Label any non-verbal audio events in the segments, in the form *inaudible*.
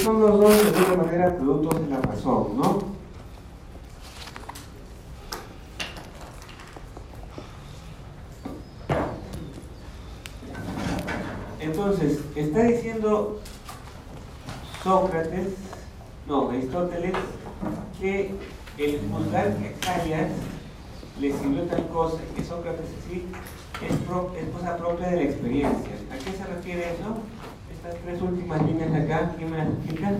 son los dos, de alguna manera, productos de la razón, ¿no? Entonces, está diciendo Sócrates, no, Aristóteles, que el juzgar Calias le sirvió tal cosa, que Sócrates sí, es, es cosa propia de la experiencia. ¿A qué se refiere eso? Estas tres últimas líneas acá, ¿quién me las explica?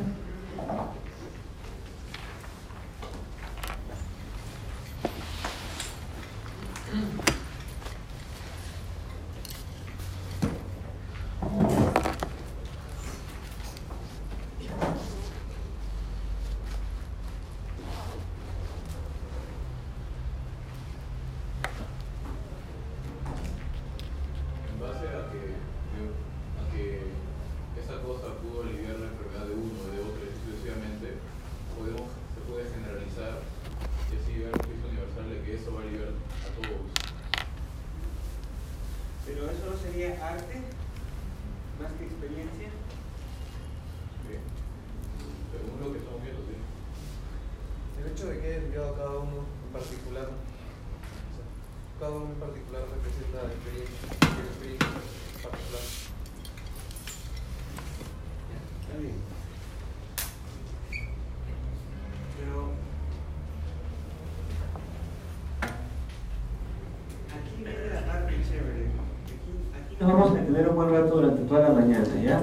Buen rato durante toda la mañana, ¿ya?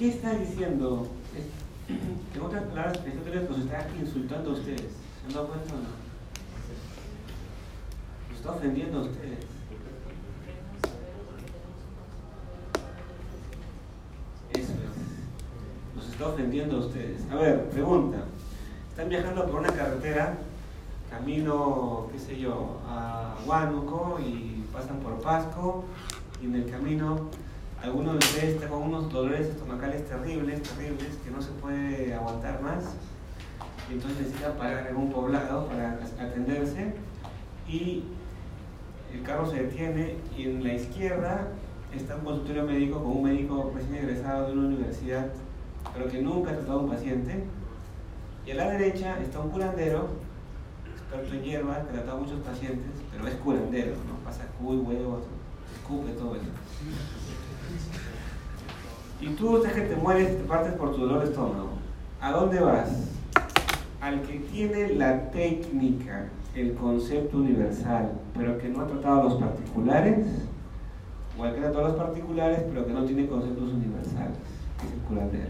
¿Qué está diciendo? En otras palabras, Aristóteles los está insultando a ustedes. ¿Se han dado cuenta o no? Los está ofendiendo a ustedes. Eso es. Los está ofendiendo a ustedes. A ver, pregunta. Están viajando por una carretera, camino, qué sé yo, a Huánuco y pasan por Pasco y en el camino algunos de ustedes están con unos dolores estomacales terribles, terribles, que no se puede aguantar más, entonces necesita parar en un poblado para atenderse, y el carro se detiene y en la izquierda está un consultorio médico con un médico recién egresado de una universidad, pero que nunca ha tratado a un paciente, y a la derecha está un curandero, experto en hierbas, que ha tratado a muchos pacientes, pero es curandero, ¿no? pasa cuy, huevos, escupe, todo eso. Y tú, usted que te mueres, te partes por tu dolor de estómago. ¿A dónde vas? Al que tiene la técnica, el concepto universal, pero que no ha tratado a los particulares, o al que ha tratado a los particulares, pero que no tiene conceptos universales, es el.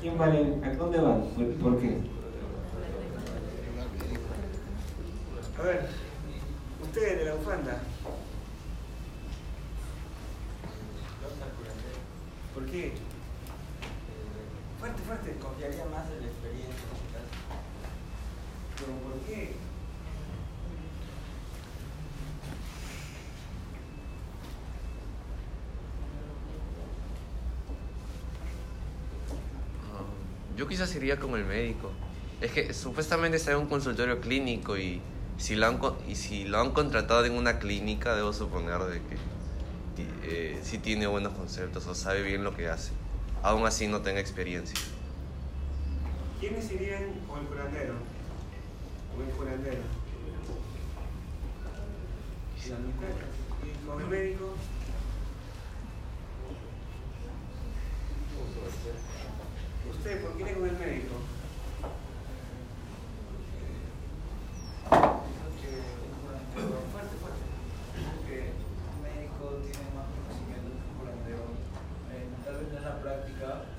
¿Quién vale? ¿A dónde van? ¿Por qué? A ver, ustedes de la bufanda. ¿Por qué? Fuerte, fuerte. Confiaría más en la experiencia. ¿Pero por qué? Ah, yo quizás iría con el médico. Es que supuestamente está en un consultorio clínico y si lo han, y si lo han contratado en una clínica, debo suponer de que eh, si tiene buenos conceptos o sabe bien lo que hace, aún así no tenga experiencia. ¿Quiénes irían con el curandero? ¿O el curandero? ¿Y con el médico? ¿Usted por qué iría con el médico? se Radhika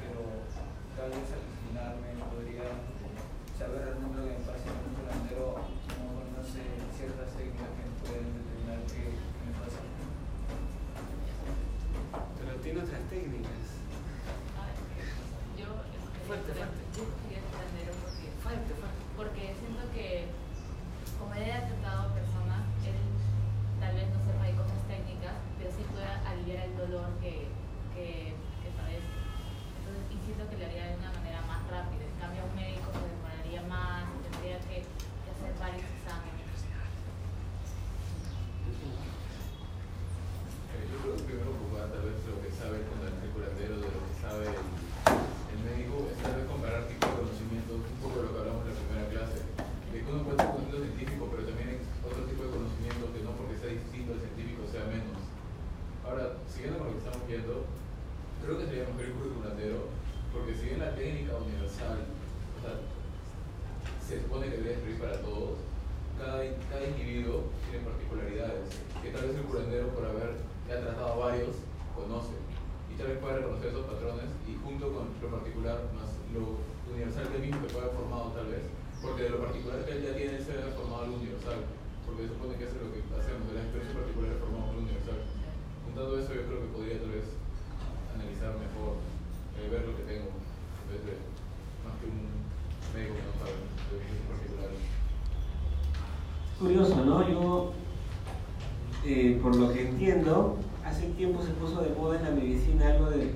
por lo que entiendo, hace tiempo se puso de moda en la medicina algo de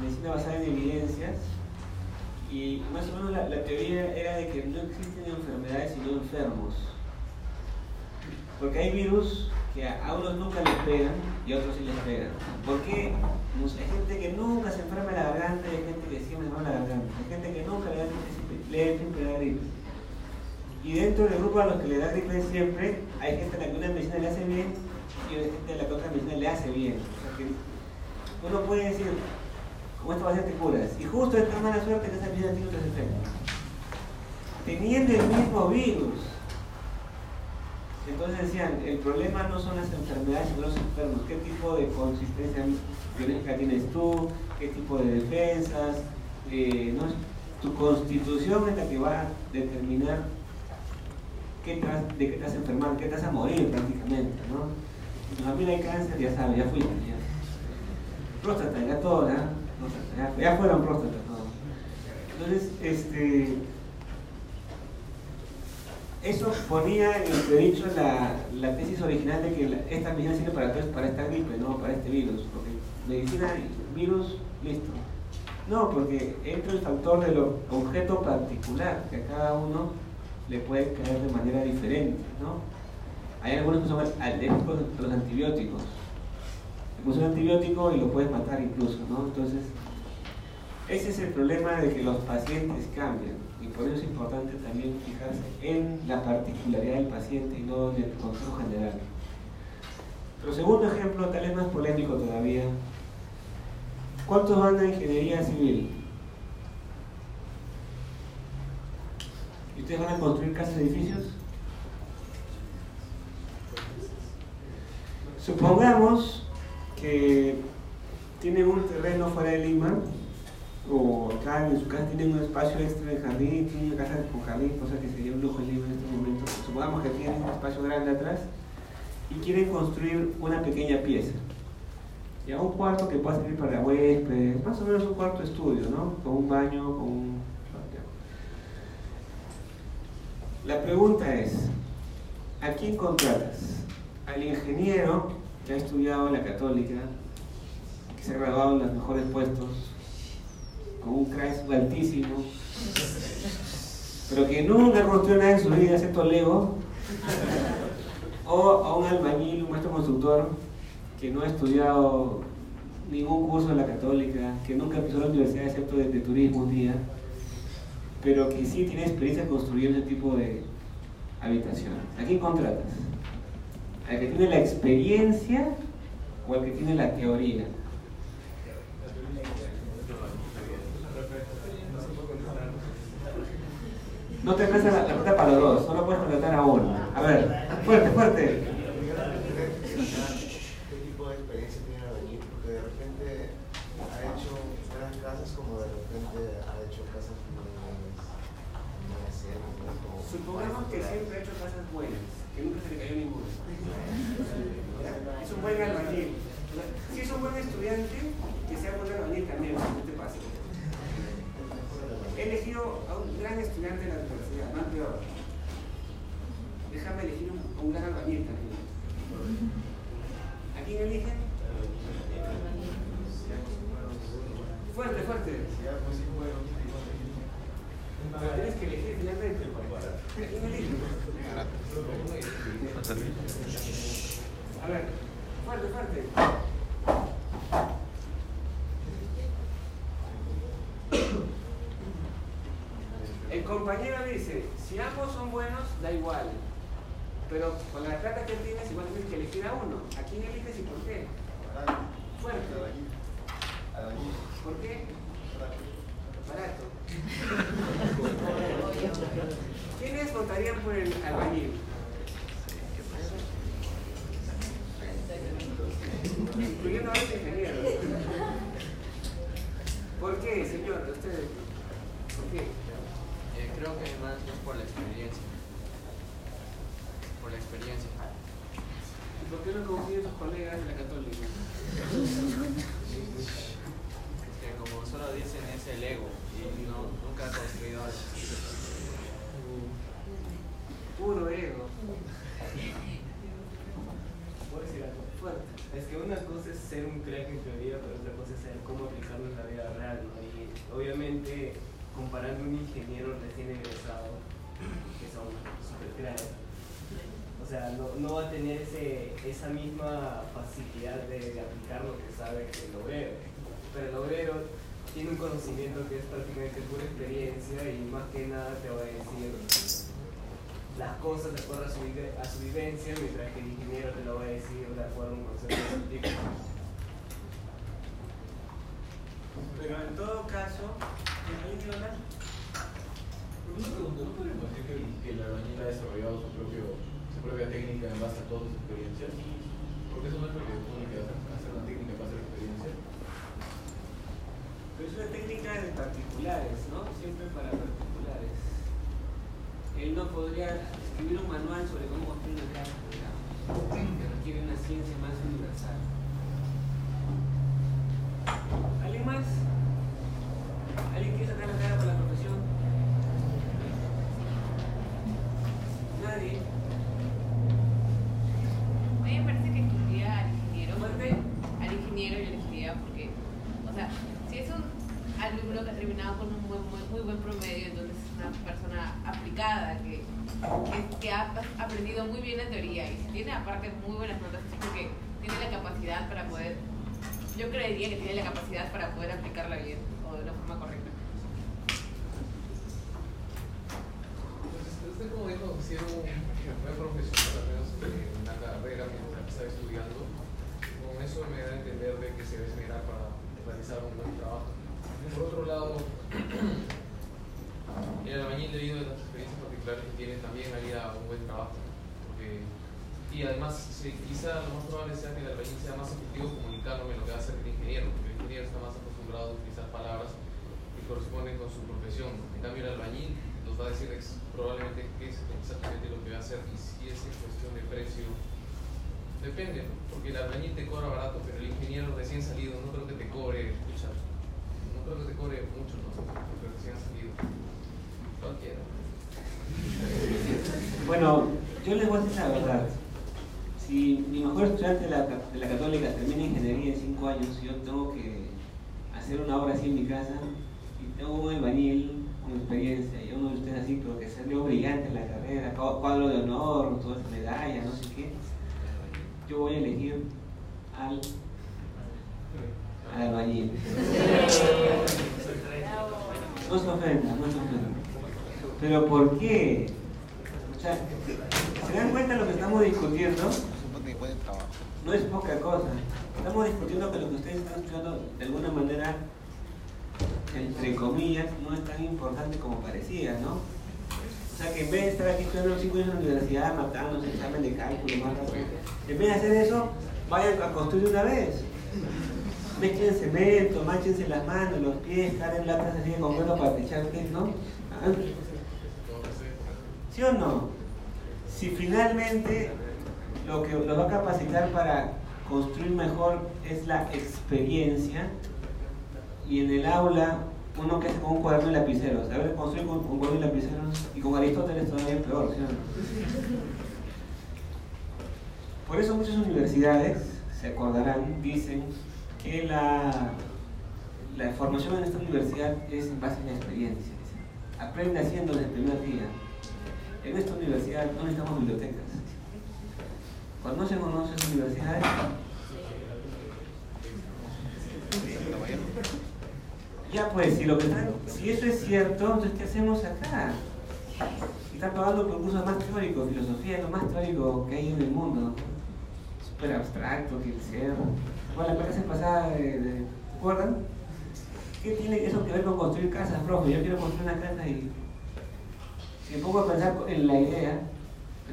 medicina basada en evidencias y más o menos la, la teoría era de que no existen enfermedades sino enfermos. Porque hay virus que a, a unos nunca les pegan y a otros sí les pegan. ¿Por qué? Sé, hay gente que nunca se enferma la garganta y hay gente que siempre enferma la garganta. Hay gente que nunca le da le siempre le da gripe. Y dentro del grupo a los que le da gripe siempre, hay gente a la que una medicina le hace bien y la que otra medicina le hace bien. O sea que uno puede decir, como esta te curas, y justo esta mala suerte que esa medicina tiene otros efectos. Teniendo el mismo virus. Entonces decían, el problema no son las enfermedades, sino los enfermos. ¿Qué tipo de consistencia biológica tienes tú? ¿Qué tipo de defensas? Eh. Tu constitución es la que va a determinar qué te de qué te vas a enfermar, qué te vas a morir prácticamente, ¿no? Tu familia hay cáncer, ya sabes, ya fuiste, ya. Próstata, ya todo, ¿ya? Próstata, ya, fueron próstatas, todo. Entonces, este... Eso ponía en entredicho la, la tesis original de que la- esta medicina sirve para, para esta gripe, no para este virus. Porque medicina, virus, listo. No, porque entra el factor del o- objeto particular, que a cada uno le puede caer de manera diferente, ¿no? Hay algunos que son alérgicos a los antibióticos. Le pones un antibiótico y lo puedes matar incluso, ¿no? Entonces, ese es el problema de que los pacientes cambian. Y por eso es importante también fijarse en la particularidad del paciente y no en el consejo general. Pero segundo ejemplo, tal vez más polémico todavía. ¿Cuántos van a ingeniería civil? ¿Y ustedes van a construir casas edificios? Supongamos que tienen un terreno fuera de Lima o acá en su casa tienen un espacio extra de jardín, tienen una casa con jardín, cosa que sería un lujo en Lima en este momento. Supongamos que tienen un espacio grande atrás y quieren construir una pequeña pieza. Ya un cuarto que pueda servir para huéspedes, más o menos un cuarto estudio, ¿no? Con un baño, con un... La pregunta es, ¿a quién contratas? ¿Al ingeniero que ha estudiado en la católica, que se ha graduado en los mejores puestos, con un crash altísimo, pero que nunca construyó nada en su vida excepto Lego? ¿O a un albañil, un maestro constructor, que no ha estudiado ningún curso en la católica, que nunca pisó la universidad excepto de, de turismo un día, pero que sí tiene experiencia construyendo ese tipo de habitaciones. ¿A quién contratas? ¿Al que tiene la experiencia o al que tiene la teoría? No te alcanza la, plata para los dos, solo puedes contratar a uno. A ver, fuerte, fuerte. ¿Qué tipo de experiencia tiene albañil? Porque de repente ha hecho buenas casas como de repente ha hecho casas muy. Como Supongamos que siempre ha hecho cosas buenas, que nunca se le cayó ninguna. Es un buen albañil. Si es un buen estudiante, que sea buen albañil también, no te pasa. He elegido a un gran estudiante de la universidad, más peor. Déjame elegir un, un gran albañil también. ¿A quién eligen? Fuerte, fuerte. Pero tienes que elegir finalmente. ¿A quién eligen? A ver, fuerte, fuerte. El compañero dice, si ambos son buenos, da igual. Pero con la plata que tienes, igual tienes que elegir a uno. ¿A quién eliges y por qué? Fuerte. ¿Por qué? Barato. votarían por el albañil? Incluyendo a los ingenieros. ¿Por qué, señor? ¿Usted? ¿Por qué? Eh, creo que más es por la experiencia. Por la experiencia. ¿Y por qué no confían sus colegas de la católica? Que como solo dicen es el ego y no, nunca ha construido algo. Puro ego. ¿Puedo decir algo? Fuerte. Es que una cosa es ser un crack en teoría, pero otra cosa es saber cómo aplicarlo en la vida real, ¿no? Y obviamente, comparando un ingeniero recién egresado, que son cracks, o sea, no, no va a tener ese, esa misma facilidad de, aplicar lo que sabe que el obrero. Pero el obrero tiene un conocimiento que es prácticamente pura experiencia y más que nada te va a decir las cosas de acuerdo a su, a su vivencia, mientras que el ingeniero te lo va a decir de acuerdo a un concepto científico. Pero en todo caso, ¿alguien quiere hablar? Una pregunta, ¿no podríamos decir que, el- ha desarrollado su, propio, su propia técnica en base a todas sus experiencias? Porque eso no es lo que supone que hace, hacer una técnica en base a la experiencia. Pero es una técnica de particulares, ¿no? Siempre para particulares. Él no podría escribir un manual sobre cómo construir una casa, digamos, que requiere una ciencia más universal. ¿Alguien más? ¿Alguien quiere sacar la cara por la profesión? ¿Nadie? A mí me parece que escogería al ingeniero. ¿Fuerte? Al ingeniero yo elegiría porque, o sea, si es un alumno que ha terminado con un muy, muy, muy buen promedio, entonces es una persona aplicada que, que, que ha aprendido muy bien la teoría y tiene aparte muy buenas notas, es porque tiene la capacidad para poder, yo creería que tiene la capacidad para poder aplicarla bien o de una forma correcta. Entonces, usted como dijo, si era un buen profesional, al menos en una carrera mientras estaba estudiando, con eso me da a entender de que se debe esmerar para realizar un buen trabajo. Por otro lado, *clears throat* el albañil debido a las experiencias que tiene también haría un buen trabajo. Porque, y además, sí, quizá lo más probable sea que el albañil sea más efectivo comunicándome lo que va a hacer el ingeniero, porque el ingeniero está más acostumbrado a utilizar palabras que corresponden con su profesión. En cambio, el albañil nos va a decir probablemente qué es exactamente lo que va a hacer y si es en cuestión de precio. Depende, ¿no? porque el albañil te cobra barato, pero el ingeniero recién salido no creo que te cobre, escucha, no creo que te cobre mucho, ¿no? Porque recién salido. Cualquiera. Bueno, yo les voy a decir la verdad. Si mi mejor estudiante de la, de la católica termina ingeniería en 5 años, yo tengo que hacer una obra así en mi casa y tengo un albañil con experiencia y uno de ustedes así, pero que salió brillante en la carrera, cu- cuadro de honor, toda esa medalla, no sé qué, yo voy a elegir al, al albañil. *laughs* No se ofenda, no se ofenda. Pero ¿por qué? O sea, ¿se dan cuenta de lo que estamos discutiendo? No es poca cosa. Estamos discutiendo que lo que ustedes están estudiando de alguna manera, entre comillas, no es tan importante como parecía, ¿no? O sea que en vez de estar aquí estudiando cinco años en la universidad, matándose, examen de cálculo, más rápido, en vez de hacer eso, vayan a construir una vez. Mezclen cemento, mánchense las manos, los pies, carguen latas así de concreto para techar. ¿no? ¿Sí o no? Si finalmente lo que los va a capacitar para construir mejor es la experiencia y en el aula uno que hace con un cuaderno y lapiceros, saber construir con un cuaderno y lapiceros y con Aristóteles todavía peor, ¿sí o no? Por eso muchas universidades, se acordarán, dicen que la, la formación en esta universidad es en base a la experiencia. Aprende haciendo desde el primer día. En esta universidad no necesitamos bibliotecas. ¿Conocen o no esas universidades? Ya pues, si, lo que si eso es cierto, entonces ¿qué hacemos acá? Están pagando por cursos más teóricos, filosofía es lo más teórico que hay en el mundo. Súper abstracto, que el ser. Bueno, la clase pasada, de, de, ¿se acuerdan? ¿Qué tiene eso que ver con construir casas, profe? Yo quiero construir una casa y si me pongo a pensar en la idea,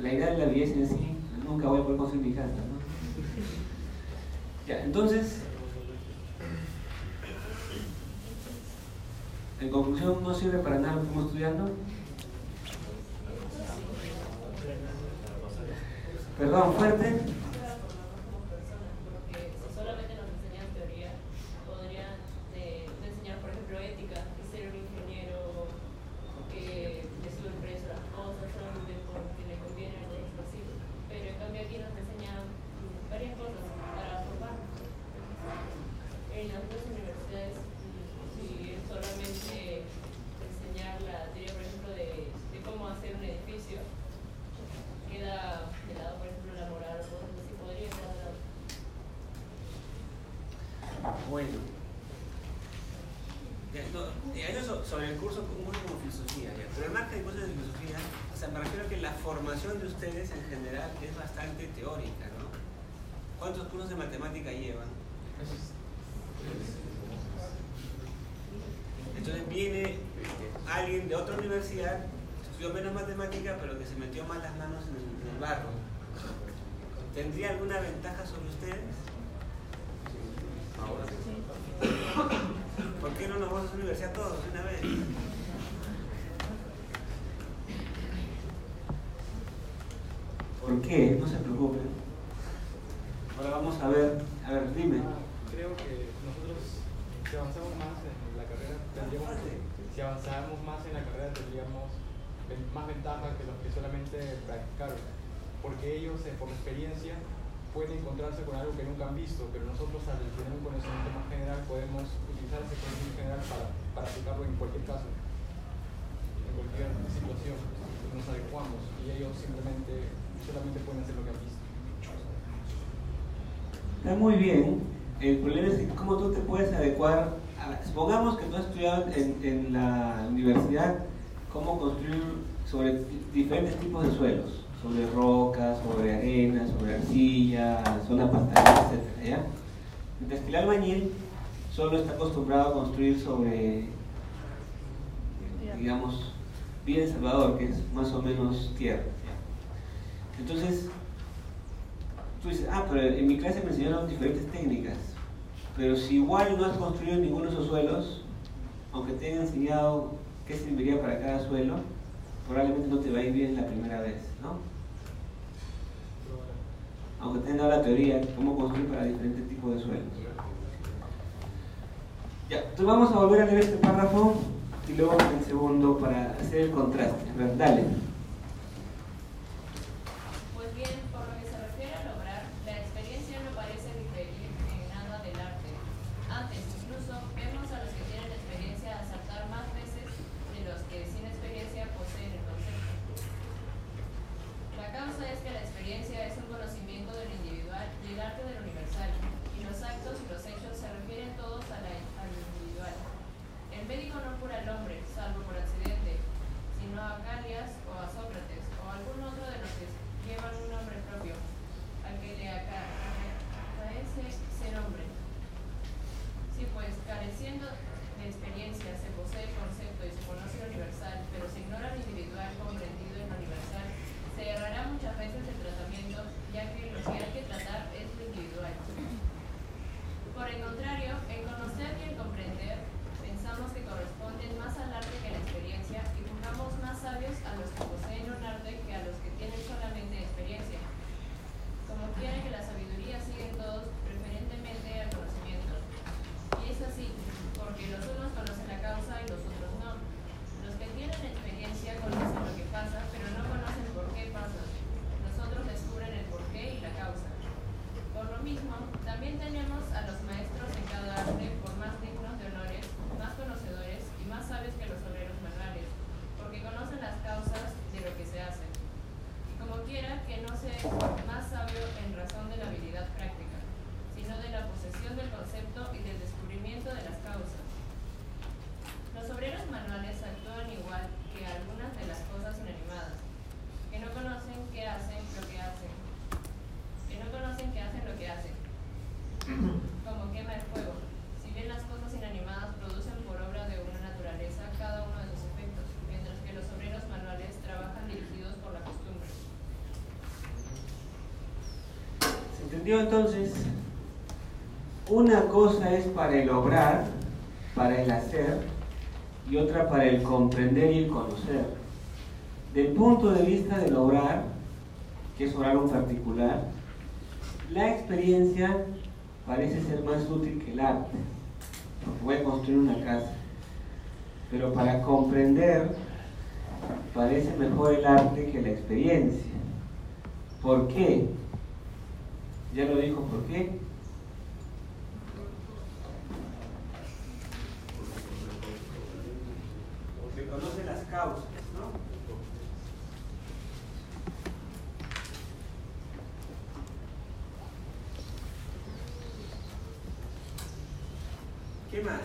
la idea de la belleza en sí, nunca voy a poder construir mi casa, ¿no? Ya, entonces, en conclusión, no sirve para nada lo que estamos estudiando. Perdón, fuerte. Porque si solamente nos enseñan teoría, podrían eh, enseñar, por ejemplo, ética, y ser un ingeniero que le sube el precio a las cosas, solamente porque le conviene o es así. Pero en cambio aquí nos enseñan mm, varias cosas para formarnos. En las otras universidades, mm, si es solamente enseñar la teoría, por ejemplo, de, de cómo hacer un edificio, queda de lado, por ejemplo, la moral o cosas así, podría quedar de lado. Bueno. Ya, no, eh, eso so- sobre el curso, un curso como filosofía, ya. pero el margen de cursos de filosofía, o sea, me refiero a que la formación de ustedes en general es bastante teórica, ¿no? ¿Cuántos cursos de matemática llevan? Entonces viene alguien de otra universidad, estudió menos matemática, pero que se metió más las manos en el, barro. ¿Tendría alguna ventaja sobre ustedes? ¿Por qué no nos vamos a la universidad todos de una vez? ¿Por qué? No se preocupen. Ahora vamos a ver, a ver, dime. Creo que nosotros, si avanzamos más en la carrera, tendríamos, si avanzáramos más en la carrera, tendríamos más ventaja que los que solamente practicaron. Porque ellos, eh, por experiencia, pueden encontrarse con algo que nunca han visto, pero nosotros, al tener un conocimiento más general, podemos utilizar ese conocimiento general para, para aplicarlo en cualquier caso, en cualquier situación. Nos adecuamos y ellos simplemente, solamente pueden hacer lo que han visto. Está muy bien. El problema es cómo tú te puedes adecuar. a- supongamos que tú has estudiado en, en la universidad cómo construir sobre diferentes tipos de suelos, sobre rocas, sobre arena, sobre arcilla, zona pantanal, etc. ¿ya? Mientras que el albañil solo está acostumbrado a construir sobre, digamos, El Salvador, que es más o menos tierra. ¿ya? Entonces, tú dices, ah, pero en mi clase me enseñaron diferentes técnicas. Pero si igual no has construido ninguno de esos suelos, aunque te hayan enseñado qué serviría para cada suelo, probablemente no te va a ir bien la primera vez, ¿no? Aunque te hayan dado la teoría de cómo construir para diferentes tipos de suelos. Ya, entonces vamos a volver a leer este párrafo y luego el segundo para hacer el contraste. Dale. ¿Entendió entonces? Una cosa es para el obrar, para el hacer, y otra para el comprender y el conocer. Del punto de vista del obrar, que es orar un particular, la experiencia parece ser más útil que el arte, voy a construir una casa. Pero para comprender, parece mejor el arte que la experiencia. ¿Por qué? Ya lo dijo, ¿por qué? Porque conoce las causas, ¿no? ¿Qué más?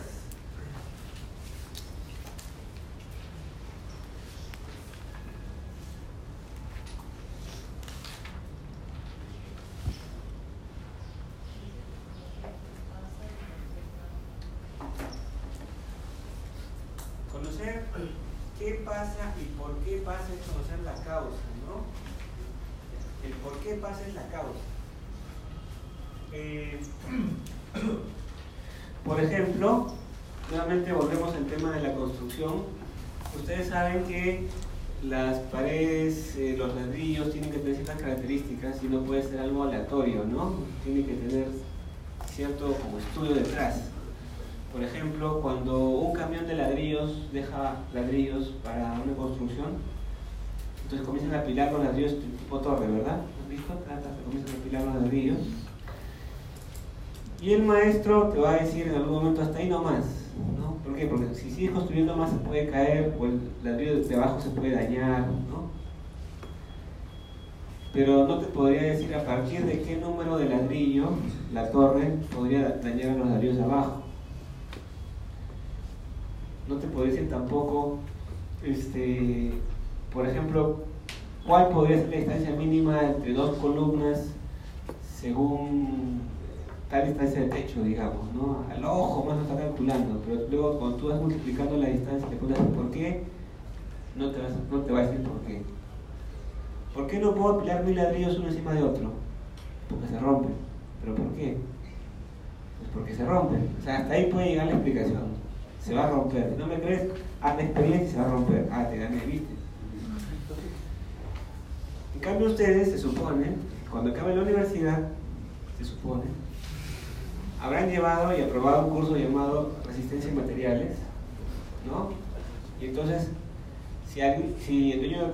Conocer qué pasa y por qué pasa es conocer la causa, ¿no? El por qué es la causa. Eh, *clears throat* por ejemplo, nuevamente volvemos al tema de la construcción. Ustedes saben que las paredes, eh, los ladrillos tienen que tener ciertas características y no puede ser algo aleatorio, ¿no? Tiene que tener cierto como estudio detrás. Por ejemplo, cuando un camión de ladrillos deja ladrillos para una construcción, entonces comienzan a apilar los ladrillos tipo torre, ¿verdad? ¿Has visto? Trata, se comienzan a apilar los ladrillos. Y el maestro te va a decir en algún momento hasta ahí no más. ¿no? ¿Por qué? Porque si sigues construyendo más se puede caer o el ladrillo de abajo se puede dañar. ¿no? Pero no te podría decir a partir de qué número de ladrillo la torre podría dañar a los ladrillos de abajo. No te podría decir tampoco, este, por ejemplo, cuál podría ser la distancia mínima entre dos columnas según tal distancia de techo, digamos, ¿no? Al ojo más lo está calculando, pero luego cuando tú vas multiplicando la distancia, te preguntas por qué, no te, vas, no te va a decir por qué. ¿Por qué no puedo apilar mil ladrillos uno encima de otro? Porque se rompen. ¿Pero por qué? Pues porque se rompen. O sea, hasta ahí puede llegar la explicación. Se va a romper. Si no me crees, haz la experiencia y se va a romper. Ah, te gané, ¿viste? En cambio ustedes, se supone, cuando acaben la universidad, se supone, habrán llevado y aprobado un curso llamado Resistencia en Materiales, ¿no? Y entonces, si, alguien, si el dueño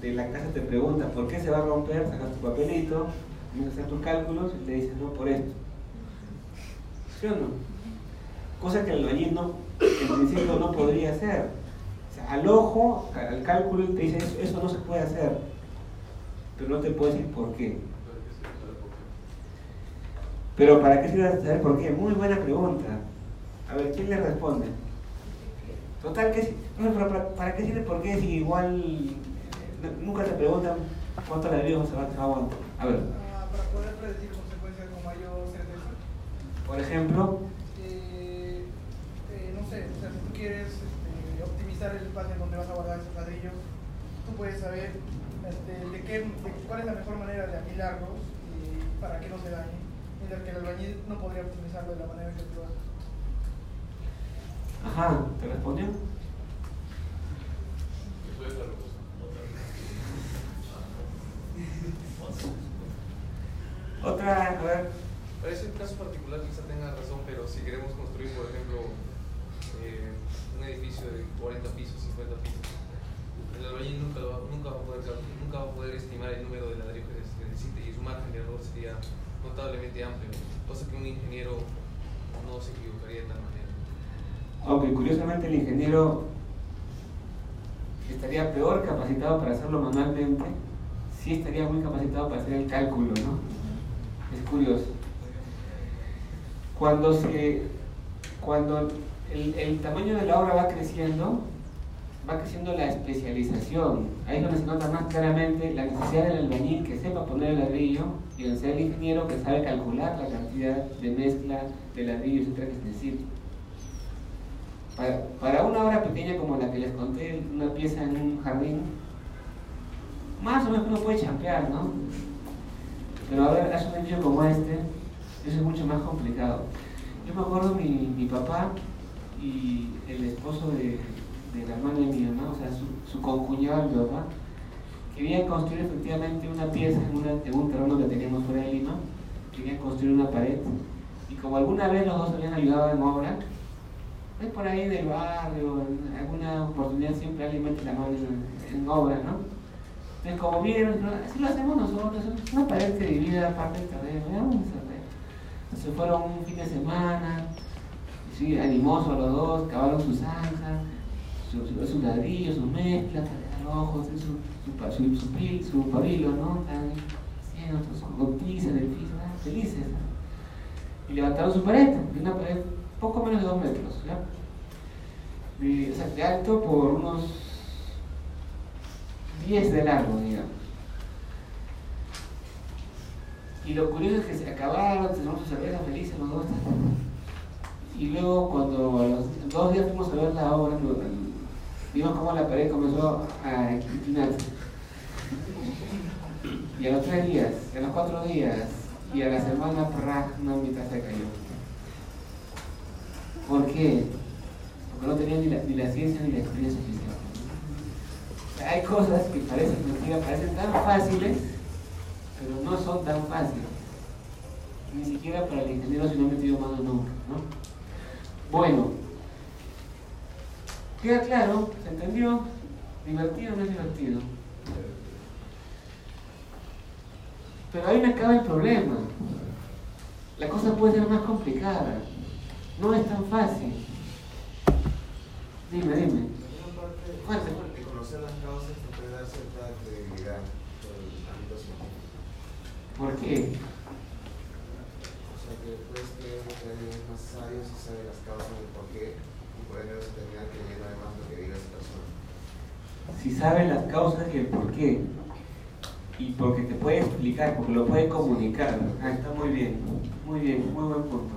de la casa te pregunta por qué se va a romper, sacas tu papelito, comienzas a hacer tus cálculos y le dices, no, por esto. ¿Sí o no? Cosa que el albañil no, en principio no podría hacer. O sea, al ojo, al cálculo, te dice, eso no se puede hacer. Pero no te puede decir por qué. Pero ¿para qué sirve saber por qué? Muy buena pregunta. A ver, ¿quién le responde? Total, ¿qué, no, para, ¿para qué sirve por qué si igual eh, nunca te preguntan cuánto se va a aguantar? A ver, para poder predecir consecuencias con mayor certeza. por ejemplo, Eh, eh, no sé, o sea, si tú quieres este, optimizar el espacio donde vas a guardar esos ladrillos, tú puedes saber este, de qué, de cuál es la mejor manera de apilarlos y para que no se dañen. Mientras que el albañil no podría optimizarlo de la manera que tú haces. ajá, ¿te respondió? Otra, a ver, Para ese caso particular quizá tenga razón, pero si queremos construir, por ejemplo, eh, un edificio de 40 pisos, 50 pisos, el albañil nunca, va, nunca, va a poder, nunca va a poder estimar el número de ladrillos que se necesite y su margen de error sería notablemente amplio, cosa que un ingeniero no se equivocaría de tal manera. aunque curiosamente el ingeniero estaría peor capacitado para hacerlo manualmente, sí estaría muy capacitado para hacer el cálculo, ¿no? Es curioso. Cuando se cuando el tamaño de la obra va creciendo, va creciendo la especialización. Ahí es donde se nota más claramente la necesidad del albañil que sepa poner el ladrillo y el ser el ingeniero que sabe calcular la cantidad de mezcla de ladrillo, etcétera, que se necesita. Para, una obra pequeña como la que les conté, una pieza en un jardín, más o menos uno puede champear, ¿no? Pero ahora hacer un edificio como este, eso es mucho más complicado. Yo me acuerdo mi, mi papá y el esposo de, de la hermana de mi mamá, o sea, su, su concuñado mi papá, querían construir efectivamente una pieza en, un terreno que teníamos fuera de Lima, querían construir una pared. Y como alguna vez los dos habían ayudado en obra, es por ahí del barrio, en alguna oportunidad siempre alguien mete la mano en, obra, ¿no? Entonces, como vieron, así lo hacemos nosotros, una pared que divide aparte del terreno, vamos a. Se fueron un fin de semana, sí, animosos los dos, cavaron su zanja, su, sus ladrillos, sus mezclas, para dar ojos, su, su, su, su, su pabilo, ¿no? Están haciendo sus cortinas en el piso, ah, felices. ¿no? Y levantaron su pared, una pared poco menos de dos metros, ¿ya? De, o sea, de alto por unos 10 de largo, digamos. Y lo curioso es que se acabaron, tomaron su cerveza felices los dos. Y luego cuando a los dos días fuimos a ver la obra, vimos cómo la pared comenzó a inclinarse. Y a los tres días, a los cuatro días y a la semana, mitad se cayó. ¿Por qué? Porque no tenía ni la, ciencia ni la experiencia suficiente. O sea, hay cosas que parecen parecen tan fáciles, pero no son tan fáciles. Ni siquiera para el ingeniero si no ha metido mano nunca, ¿no? Bueno, queda claro, ¿se entendió? ¿Divertido o no es divertido? Pero ahí me acaba el problema. La cosa puede ser más complicada. No es tan fácil. Dime, dime. Fuerte. de conocer las causas te puede dar cierta credibilidad por el ámbito científico. ¿Por qué? O sea que puedes creer que es más sabio si sabe las causas del por qué Si sabe las causas y el por qué. Y porque te puede explicar, porque lo puede comunicar. Ah, está muy bien. Muy bien, muy buen punto.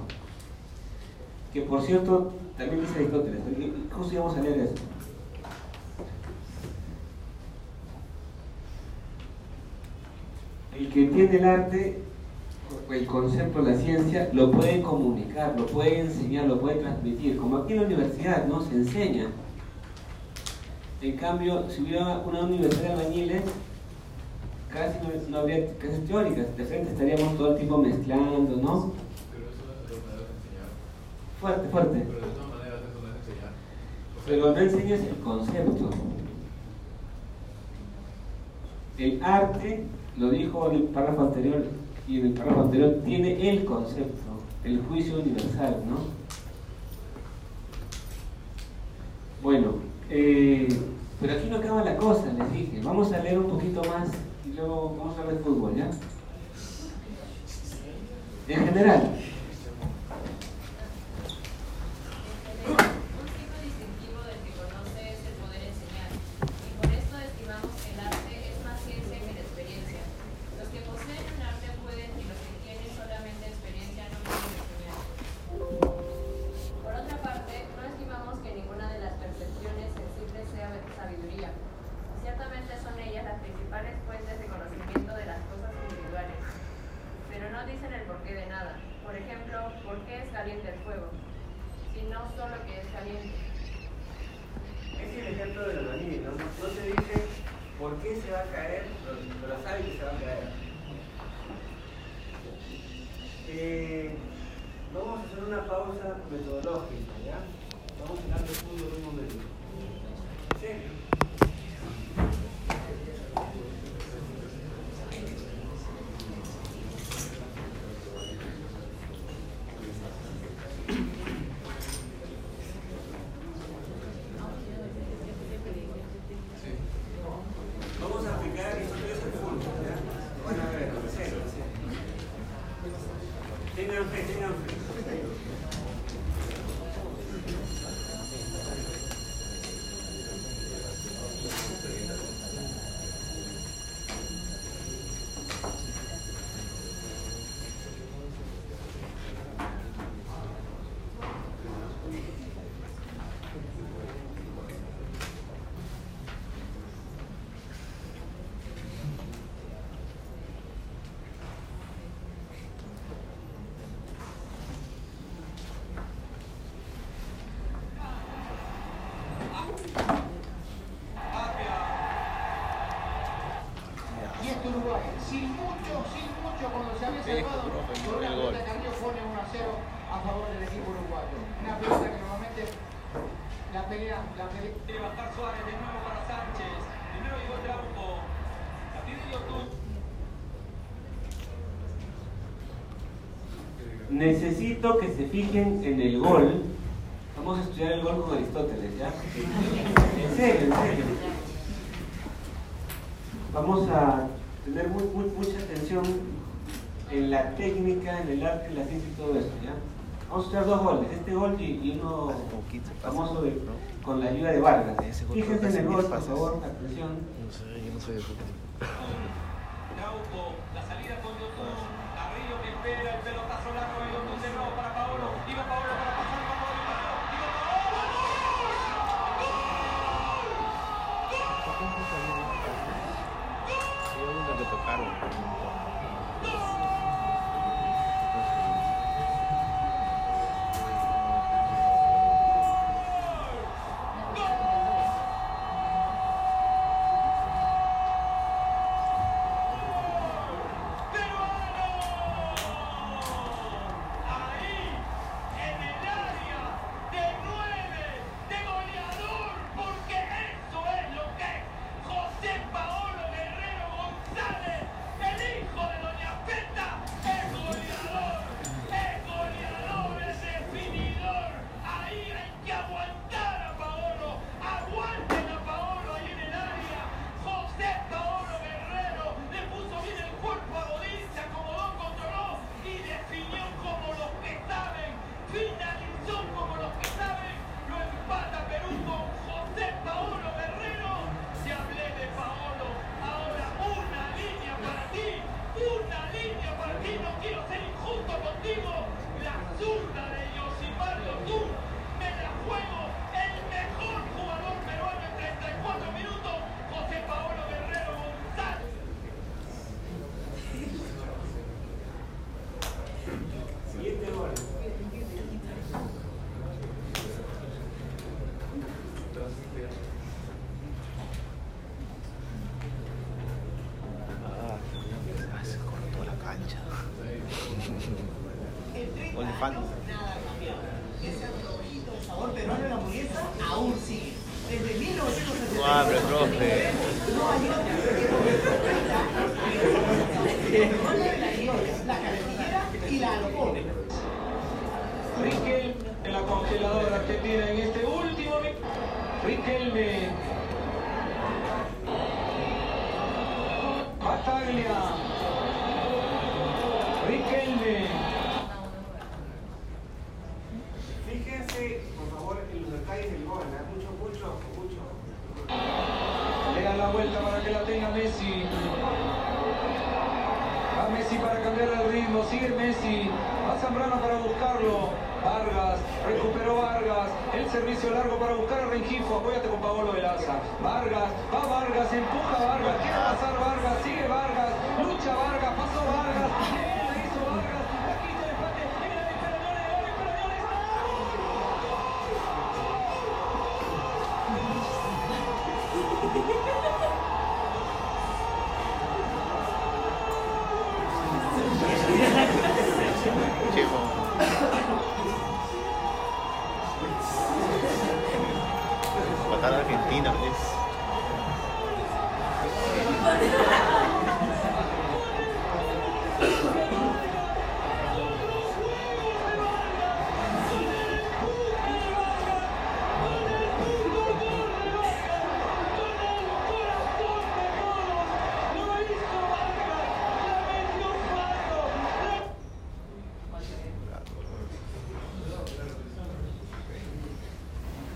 Que por cierto, también dice Aristóteles, justo íbamos a leer eso. El que entiende el arte, el concepto, la ciencia, lo puede comunicar, lo puede enseñar, lo puede transmitir. Como aquí en la universidad, ¿no? Se enseña. En cambio, si hubiera una universidad de albañiles, casi no, no habría clases teóricas. De frente estaríamos todo el tiempo mezclando, ¿no? Pero eso de todas maneras enseñar. Fuerte, fuerte. Pero de todas maneras eso no es enseñar. O sea, Pero no enseñas el concepto. El arte, lo dijo en el párrafo anterior y en el párrafo anterior, tiene el concepto, el juicio universal, ¿no? Bueno, eh, pero aquí no acaba la cosa, les dije. Vamos a leer un poquito más y luego vamos a hablar de fútbol, ¿ya? En general, necesito que se fijen en el gol. Vamos a estudiar el gol con Aristóteles, ¿ya? En serio, en serio. Vamos a tener mucha atención en la técnica, en el arte, en la ciencia y todo esto, ¿ya? Vamos a estudiar dos goles, este gol y, uno famoso de, con la ayuda de Vargas. Fíjense en el gol, por favor, atención. No sé, yo no soy de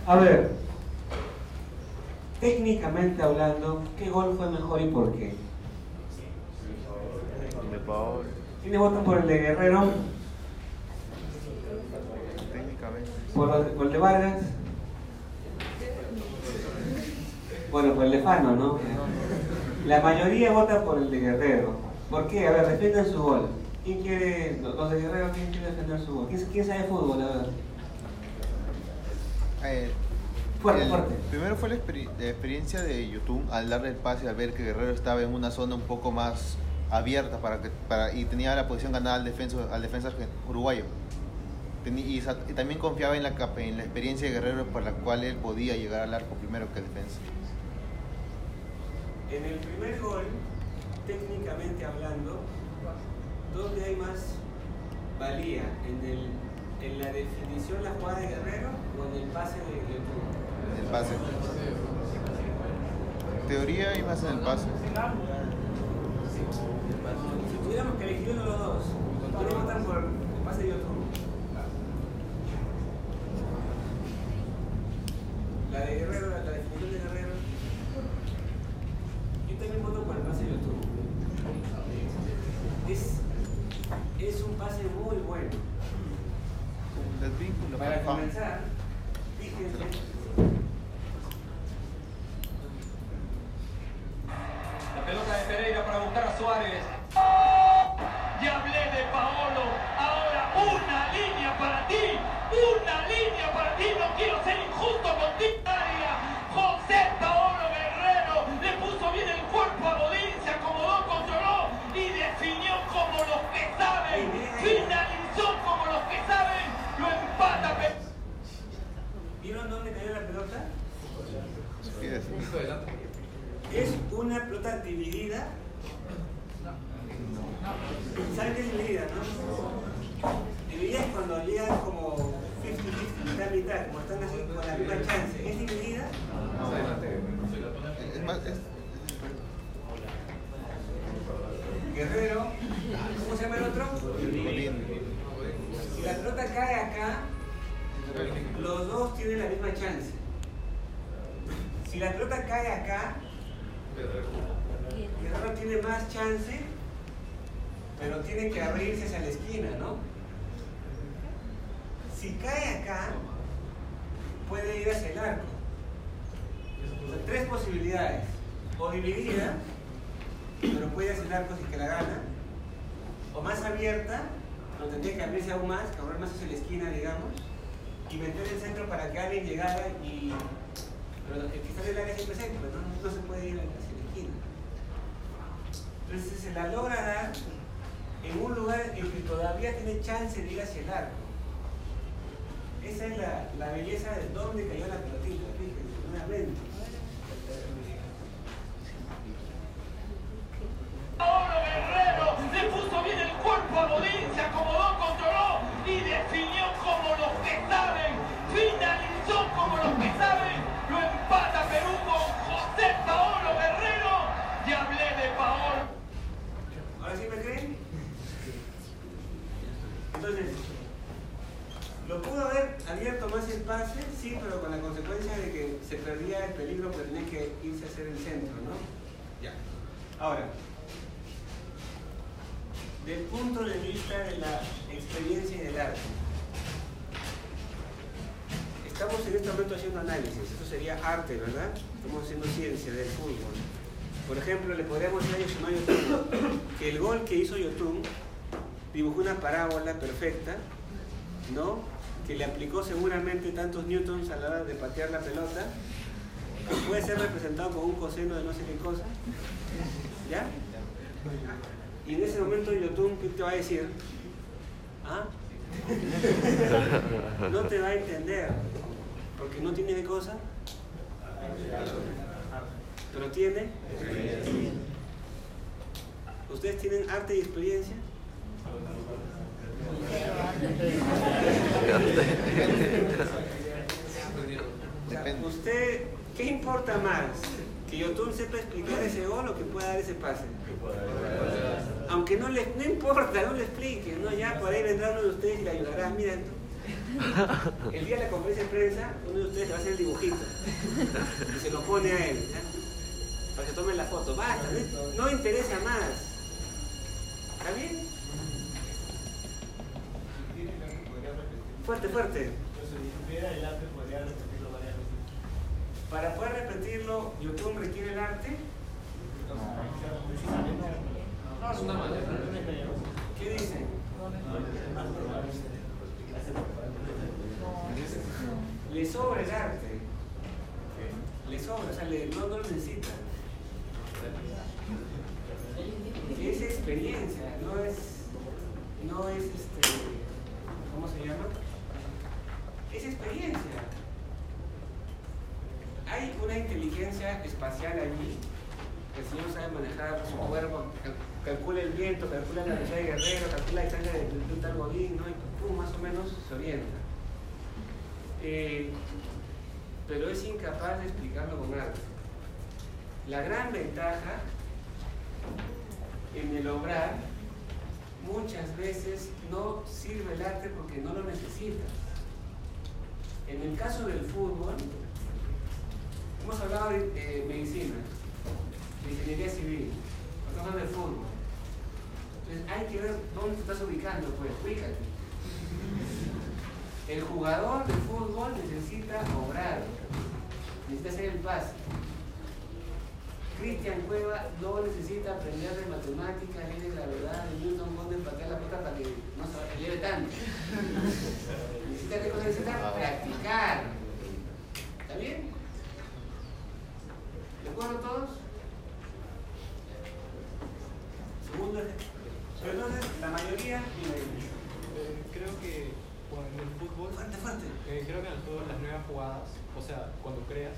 A ver, técnicamente hablando, ¿qué gol fue mejor y por qué? ¿Quiénes votan por el de Guerrero? Técnicamente. ¿Por el de Vargas? Bueno, por el de Fano, ¿no? La mayoría vota por el de Guerrero. ¿Por qué? A ver, defiendan su gol. ¿Quién quiere, los de Guerrero, quién quiere defender su gol? Quién sabe fútbol? A ver. Eh, fuerte, el, fuerte. Primero fue la, exper la, experiencia de YouTube al darle el pase, al ver que Guerrero estaba en una zona un poco más abierta para que, para, y tenía la posición ganada al defensa, al defensa uruguayo. Y, y, también confiaba en la, en la experiencia de Guerrero por la cual él podía llegar al arco primero que el defensa. En el primer gol, técnicamente hablando, ¿dónde hay más valía? ¿En el en la definición, la jugada de Guerrero o en el pase de? En el pase. Teoría y más en el pase. Si tuviéramos que elegir uno de los dos, ¿quiénes votan por el pase de YouTube? La de Guerrero, con la misma chance. ¿Es dividida? Es más, es- Guerrero, ¿cómo se llama el otro? Si la pelota cae acá, los dos tienen la misma chance. Si la pelota cae acá, Guerrero tiene más chance, pero tiene que abrirse hacia la esquina, ¿no? Si cae acá, puede ir hacia el arco. Tres posibilidades. O dividida, pero puede hacer el arco si que la gana. O más abierta, pero tendría que abrirse aún más, correr más hacia la esquina, digamos. Y meter el centro para que alguien llegara y... Pero el que sale del área siempre seco, pero no se puede ir hacia la esquina. Entonces se la logra dar en un lugar en que todavía tiene chance de ir hacia el arco. Esa es la, la belleza de dónde cayó la pelotita, fíjense, nuevamente. Paolo Guerrero le puso bien el cuerpo a Godín, se acomodó, controló y definió como los que saben. Finalizó como los que saben. Lo empata Perú con José Paolo Guerrero. Ya hablé de Paolo. ¿Ahora sí me creen? Entonces, ¿lo pudo haber abierto más el pase? Sí, pero con la consecuencia de que se perdía el peligro porque tenía que irse a hacer el centro, ¿no? Ya. Ahora, del punto de vista de la experiencia y del arte, estamos en este momento haciendo análisis, esto sería arte, ¿verdad? Estamos haciendo ciencia del fútbol. Por ejemplo, le podríamos decir a Yotun que el gol que hizo Yotun dibujó una parábola perfecta, ¿no? Que le aplicó seguramente tantos newtons a la hora de patear la pelota, puede ser representado con un coseno de no sé qué cosa, ¿ya? Y en ese momento Yotun, ¿qué te va a decir? ¿Ah? No te va a entender, porque no tiene qué cosa, pero tiene. ¿Ustedes tienen arte y experiencia? ¿Usted qué importa más? ¿Que Yotun sepa explicar ese gol o que pueda dar ese pase? Aunque no le no importa, no le explique, ¿no? Ya por ahí vendrá uno de ustedes y le ayudará. Mira, el día de la conferencia de prensa, uno de ustedes le va a hacer el dibujito y se lo pone a él. Para que tomen la foto. Basta, no, no interesa más. ¿Está bien? Fuerte, fuerte. Para poder repetirlo, YouTube requiere el arte. Es una manera. ¿Qué dice? Le sobra el arte. Le sobra, o sea, le- no, no lo necesita. Es experiencia, no es, no es este, ¿cómo se llama? Es experiencia. Hay una inteligencia espacial allí, que el señor sabe manejar su cuerpo, cal- calcula el viento, calcula la velocidad de guerrero, calcula la distancia de, de un tal godín, ¿no? Y pum, más o menos se orienta. Eh, pero es incapaz de explicarlo con arte. La gran ventaja en el obrar muchas veces no sirve el arte porque no lo necesitas. En el caso del fútbol, hemos hablado de, medicina, de ingeniería civil, estamos hablando de fútbol. Entonces hay que ver dónde te estás ubicando, pues, ubícate. El jugador de fútbol necesita obrar, necesita hacer el pase. Cristian Cueva no necesita aprender de matemáticas, ley de gravedad, de Newton, dónde empatar la pelota para que no se eleve tanto. Necesita, ¿qué cosa necesita? Practicar. ¿Está bien? ¿De acuerdo todos? Segundo. Pero entonces, la mayoría, Eh, creo que bueno, en el fútbol. Fuerte, fuerte. eh, creo que en el fútbol las nuevas jugadas, o sea, cuando creas,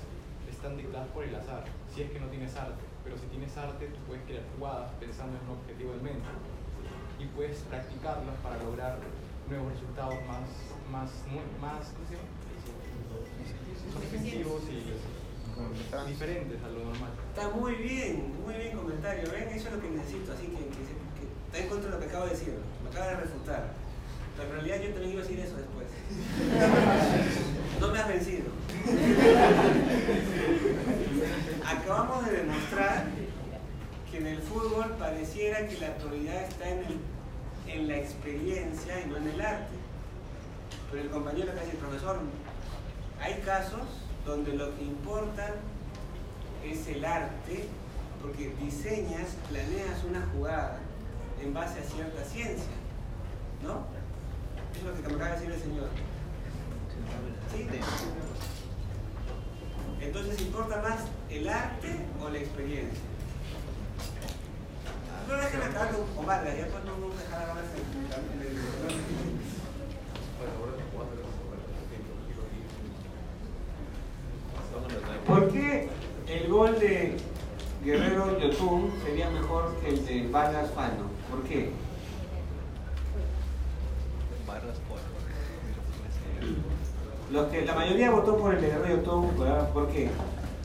están dictadas por el azar, si es que no tienes arte. Pero si tienes arte, tú puedes crear jugadas pensando en un objetivo en mente y puedes practicarlas para lograr nuevos resultados más, más, más, ¿cómo se llama? Efectivos y diferentes a lo normal. Está muy bien, muy bien comentario. ¿Ven? Eso es lo que necesito. Así que, que, que está en contra de lo que acabo de decir. Me acaba de refutar. Pero en realidad yo también iba a decir eso después. No me has vencido. Acabamos de demostrar que en el fútbol pareciera que la prioridad está en, el- en la experiencia y no en el arte. Pero el compañero que dice, profesor, hay casos donde lo que importa es el arte, porque diseñas, planeas una jugada en base a cierta ciencia, ¿no? Eso es lo que me acaba de decir el señor. ¿Sí? Entonces, ¿importa más el arte o la experiencia? No dejen acabar con, Vargas, ya pues no vamos a dejar hablar ¿Por qué el gol de Guerrero Yotun sería mejor que el de Vargas Fano? ¿Por qué? Los que, la mayoría votó por el de Guerrero Yotun, ¿por qué?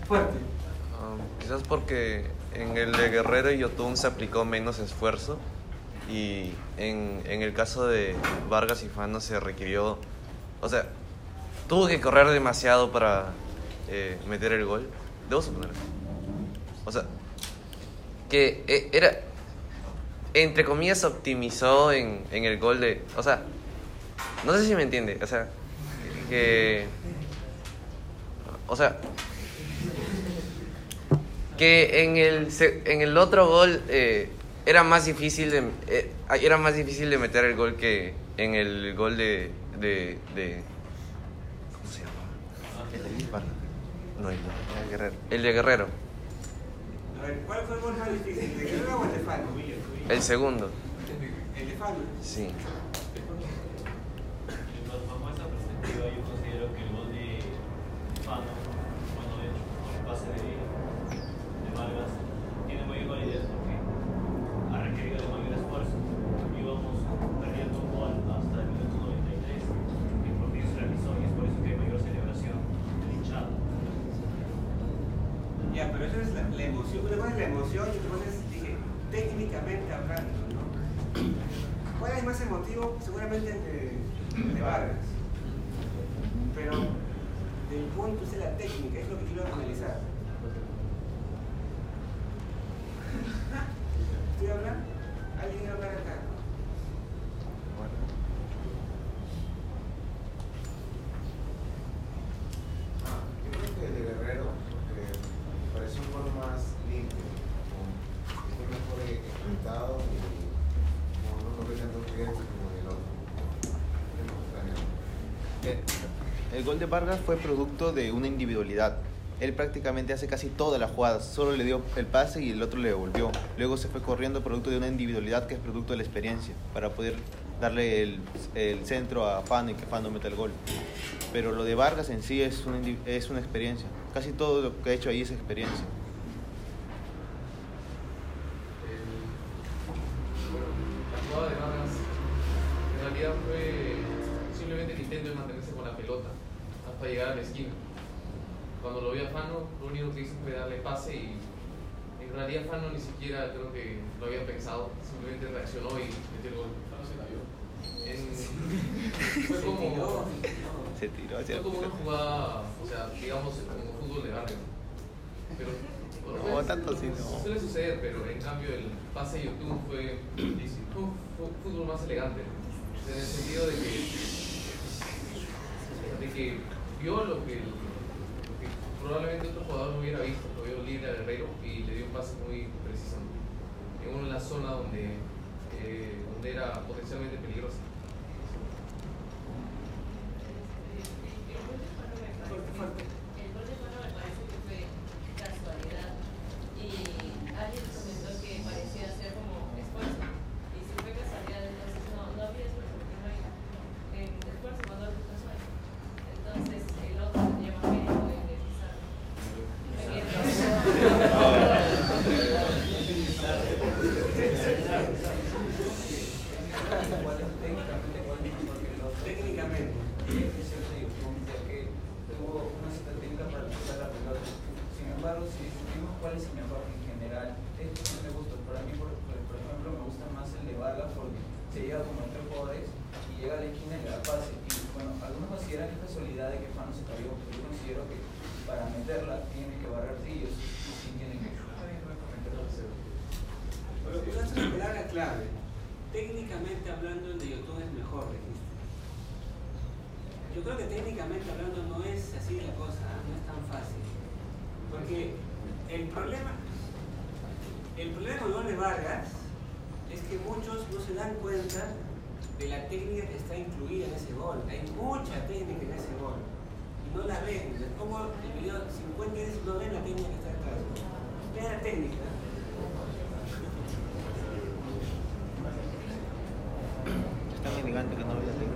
Fuerte. Um, quizás porque en el de Guerrero y Yotun se aplicó menos esfuerzo y en, en el caso de Vargas y Fano se requirió, o sea, tuvo que correr demasiado para eh, meter el gol. Debo suponer. O sea, que eh, era, entre comillas, optimizó en, en el gol de, o sea, no sé si me entiende, o sea, que, o sea, que en el, en el otro gol eh, era más difícil de eh, era más difícil de meter el gol que en el gol de de, de ¿cómo se llama? No, el de Guerrero. El de Guerrero, A ver, ¿cuál fue el gol más difícil? ¿El de Guerrero o el de Fano? el segundo. El de Fano. Sí. Bajo esa perspectiva, yo considero que el gol de Fano, bueno, de hecho, el pase de Vargas, tiene mayor validez porque ha requerido de mayor esfuerzo. Íbamos perdiendo un gol hasta el minuto 93, que por fin se realizó y es por eso que hay mayor celebración del hinchado. Ya, pero eso es la, la emoción. Una cosa es la emoción y otra cosa es, dije, técnicamente hablando, ¿no? ¿Cuál es más emotivo? Seguramente el de, el de. Pero del punto es la técnica, es lo que quiero analizar. ¿Estoy hablando? ¿Alguien hablar acá? Yo creo que el de Guerrero, porque me pareció un gol más limpio, con- fue mejor ejecutado y como no corrió tantos riesgos como el otro. Es más extraño. Eh, El gol de Vargas fue producto de una individualidad. él prácticamente hace casi todas las jugadas. Solo le dio el pase y el otro le devolvió. Luego se fue corriendo producto de una individualidad que es producto de la experiencia para poder darle el, el centro a Fano y que Fano meta el gol. Pero lo de Vargas en sí es una, es una experiencia. Casi todo lo que ha hecho ahí es experiencia. Hasta llegar a la esquina. Cuando lo vio a Fano, lo único que hizo fue darle pase y en realidad Fano ni siquiera creo que lo había pensado, simplemente reaccionó y metió el gol. Fano se cayó. *laughs* fue como, Se tiró hacia fue como una jugada, o sea, digamos, como fútbol de barrio. Pero, No, bueno, tanto así no. Suele suceder, pero en cambio el pase de YouTube fue, fue fútbol más elegante. En el sentido de que, de que vio lo que, probablemente otro jugador no hubiera visto. Lo vio libre al Herrero y le dio un pase muy preciso. En una zona donde, eh, donde era potencialmente peligrosa. El gol de Fano me parece que fue casualidad. Y alguien comentó que parecía ser como esfuerzo. Y si fue casualidad, entonces no, no había esfuerzo porque no hay en esfuerzo cuando es casual. Entonces el otro tendría más mérito de deslizar. Técnicamente. que tuvo una cierta técnica para pisar la pelota. Sin embargo, si discutimos cuál es el mejor en general, esto no me gusta. Para mí, por, por por ejemplo, me gusta más el de Vargas porque se llega como entre jugadores y llega a la esquina y le da pase. Y bueno, algunos consideran que es casualidad de que Fano se cayó, pero yo considero que para meterla tiene que barrer trillos y sí tiene que. Pero usaste una palabra clave. Técnicamente hablando, el de YouTube es mejor, dijiste. Yo creo que técnicamente hablando no es así la cosa, ¿ah? no es tan fácil. Porque el problema, el problema con Vargas es que muchos no se dan cuenta de la técnica que está incluida en ese gol. Hay mucha técnica en ese gol. Y no la ven. Es como el video 50 veces no ven la técnica que está detrás. Vean la técnica. Es elegante que no había técnica.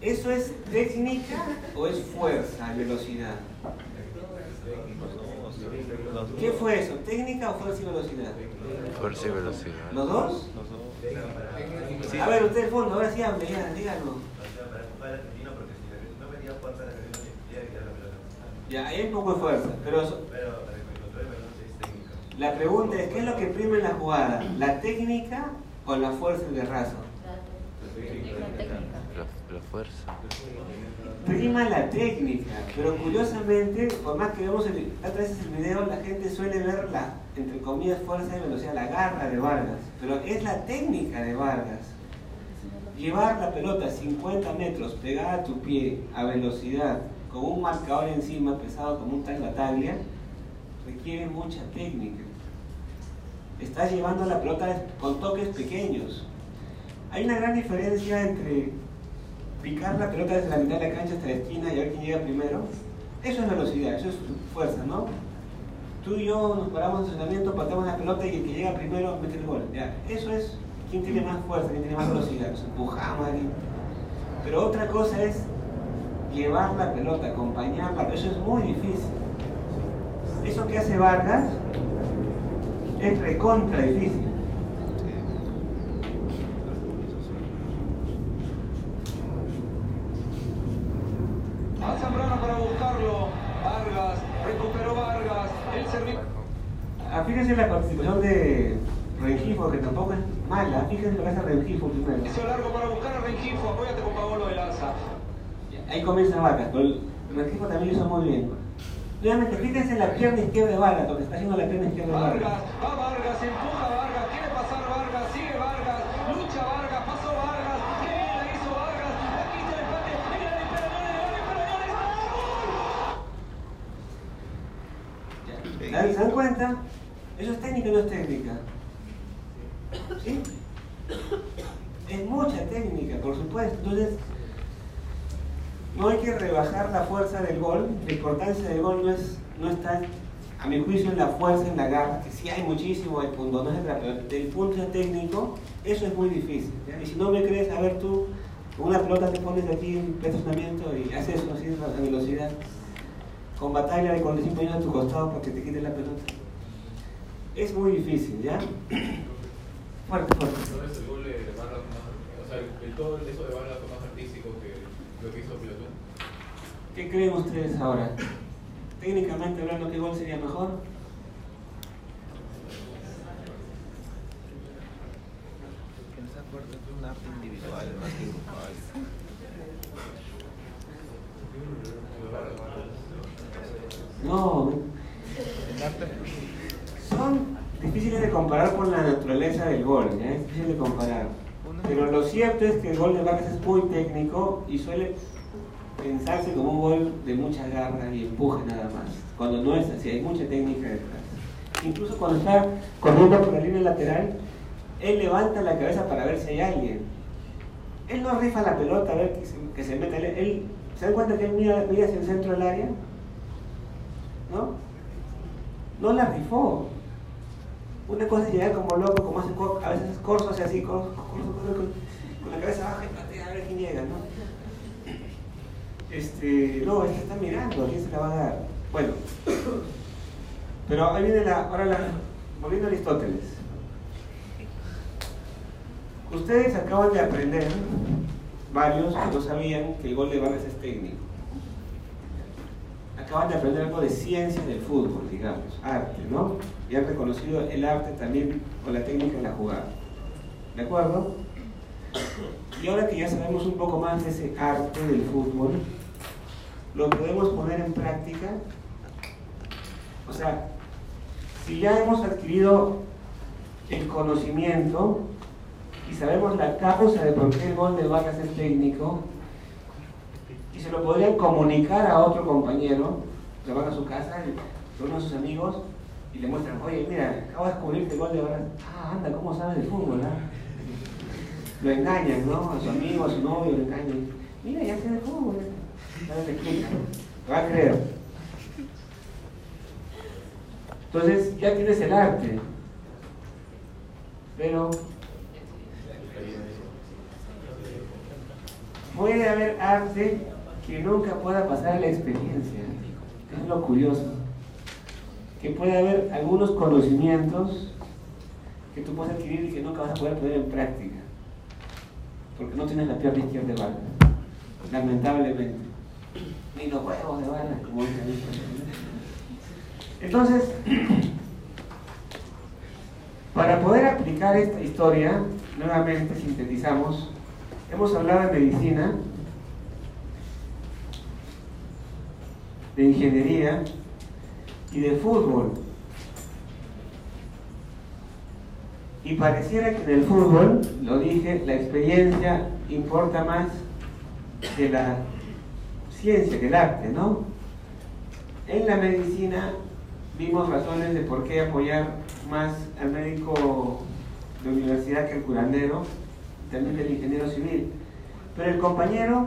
¿Eso es técnica o es fuerza, velocidad? ¿Qué fue eso? ¿Técnica o fuerza y velocidad? Fuerza y velocidad. ¿Los dos? A ver, usted del fondo, ahora sí hable, ya, díganos. Ya, hay un poco de fuerza, pero la pregunta es, ¿qué es lo que prima en la jugada? ¿La técnica o la fuerza y el raso? La técnica. La- fuerza. prima la técnica, pero curiosamente, por más que vemos el, el video, la gente suele ver la, entre comillas, fuerza y velocidad, la garra de Vargas, pero es la técnica de Vargas. Llevar la pelota 50 metros pegada a tu pie a velocidad, con un marcador encima pesado como un taglia, requiere mucha técnica. Estás llevando la pelota con toques pequeños. Hay una gran diferencia entre picar la pelota desde la mitad de la cancha hasta la esquina y ver quién llega primero. Eso es velocidad, eso es fuerza, ¿no? Tú y yo nos paramos en entrenamiento, patamos la pelota y el que llega primero mete el gol. Eso es quién tiene más fuerza, quién tiene más velocidad. Nos empujamos ahí. Pero otra cosa es llevar la pelota, acompañarla, eso es muy difícil. Eso que hace Vargas es recontra difícil. A Zambrano para buscarlo. Vargas, recuperó Vargas. El servicio. Ah, Fíjense la participación de Rengifo, que tampoco es Fíjense lo que hace Rengifo primero. Hizo largo para buscar a Rengifo. Apóyate con Paolo de Lanza. Ahí comienza Vargas, pero el Rengifo también lo hizo muy bien. Nuevamente, fíjense en la pierna izquierda de Vargas, lo que está haciendo la pierna izquierda de Vargas. Vargas, va Vargas, empuja Vargas, quiere pasar Vargas, sigue Vargas, lucha Vargas, pasó Vargas, qué bien la hizo Vargas, aquí está el empate, mira la ¿Ya? ¿Se dan cuenta? Eso es técnica y no es técnica. ¿Sí? Es mucha técnica, por supuesto. Entonces, no hay que rebajar la fuerza del gol. La importancia del gol no, es, no está, a mi juicio, en la fuerza, en la garra, que sí hay muchísimo, hay puntos, no es pero del punto técnico, eso es muy difícil. Y si no me crees, a ver tú, con una pelota te pones aquí en estacionamiento y haces eso así a velocidad. Con batalla de 45 años a tu costado para que te quite la pelota. Es muy difícil, ¿ya? Fuerte, fuerte. Entonces el gol de Vargas fue más, o sea, el, el todo eso de Vargas fue más artístico que lo que hizo Pilotón. ¿Qué creen ustedes ahora? Técnicamente hablando, ¿qué gol sería mejor? En esa parte es un arte individual más que grupal. No. Son difíciles de comparar con la naturaleza del gol, ¿ya? es difícil de comparar. Pero lo cierto es que el gol de Vargas es muy técnico y suele pensarse como un gol de mucha garra y empuje nada más. Cuando no es así, hay mucha técnica detrás. Incluso cuando está corriendo por la línea lateral, él levanta la cabeza para ver si hay alguien. Él no rifa la pelota a ver que se, meta. Él- ¿Se dan cuenta que él mira, mira hacia el centro del área? ¿No? No la rifó. Una cosa es llegar como loco, como hace a veces Corso hace así, Corso, Corso, Corso, con, la cabeza baja y patea a ver quién llega, ¿no? Este, no, él está mirando, ¿quién se la va a dar? Bueno, pero ahí viene la, ahora la, volviendo a Aristóteles. Ustedes acaban de aprender, varios que no sabían que el gol de Vargas es técnico. Acaban de aprender algo de ciencia del fútbol, digamos, arte, ¿no? Y han reconocido el arte también con la técnica de la jugada. ¿De acuerdo? Y ahora que ya sabemos un poco más de ese arte del fútbol, lo podemos poner en práctica. O sea, si ya hemos adquirido el conocimiento y sabemos la causa de por qué el gol de Vargas es técnico, y se lo podrían comunicar a otro compañero, se van a su casa, con uno de sus amigos, y le muestran, oye, mira, acabo de descubrir que gol de Vargas, ah, anda, ¿cómo sabes de fútbol? ah?" *laughs* Lo engañan, ¿no? A su amigo, a su novio, lo engañan. Mira, ya sé de fútbol. Ya le explican. Te va a creer. Entonces, ya tienes el arte. Pero puede haber arte que nunca pueda pasar la experiencia. Es lo curioso. Que puede haber algunos conocimientos que tú puedes adquirir y que nunca vas a poder poner en práctica. Porque no tienes la pierna izquierda de bala. Lamentablemente. Ni los huevos de bala, como dicen. Entonces, *clears throat* para poder aplicar esta historia, nuevamente sintetizamos, hemos hablado de medicina, de ingeniería y de fútbol. Y pareciera que en el fútbol, lo dije, la experiencia importa más que la ciencia, que el arte, ¿no? En la medicina vimos razones de por qué apoyar más al médico de universidad que al curandero, también del ingeniero civil. Pero el compañero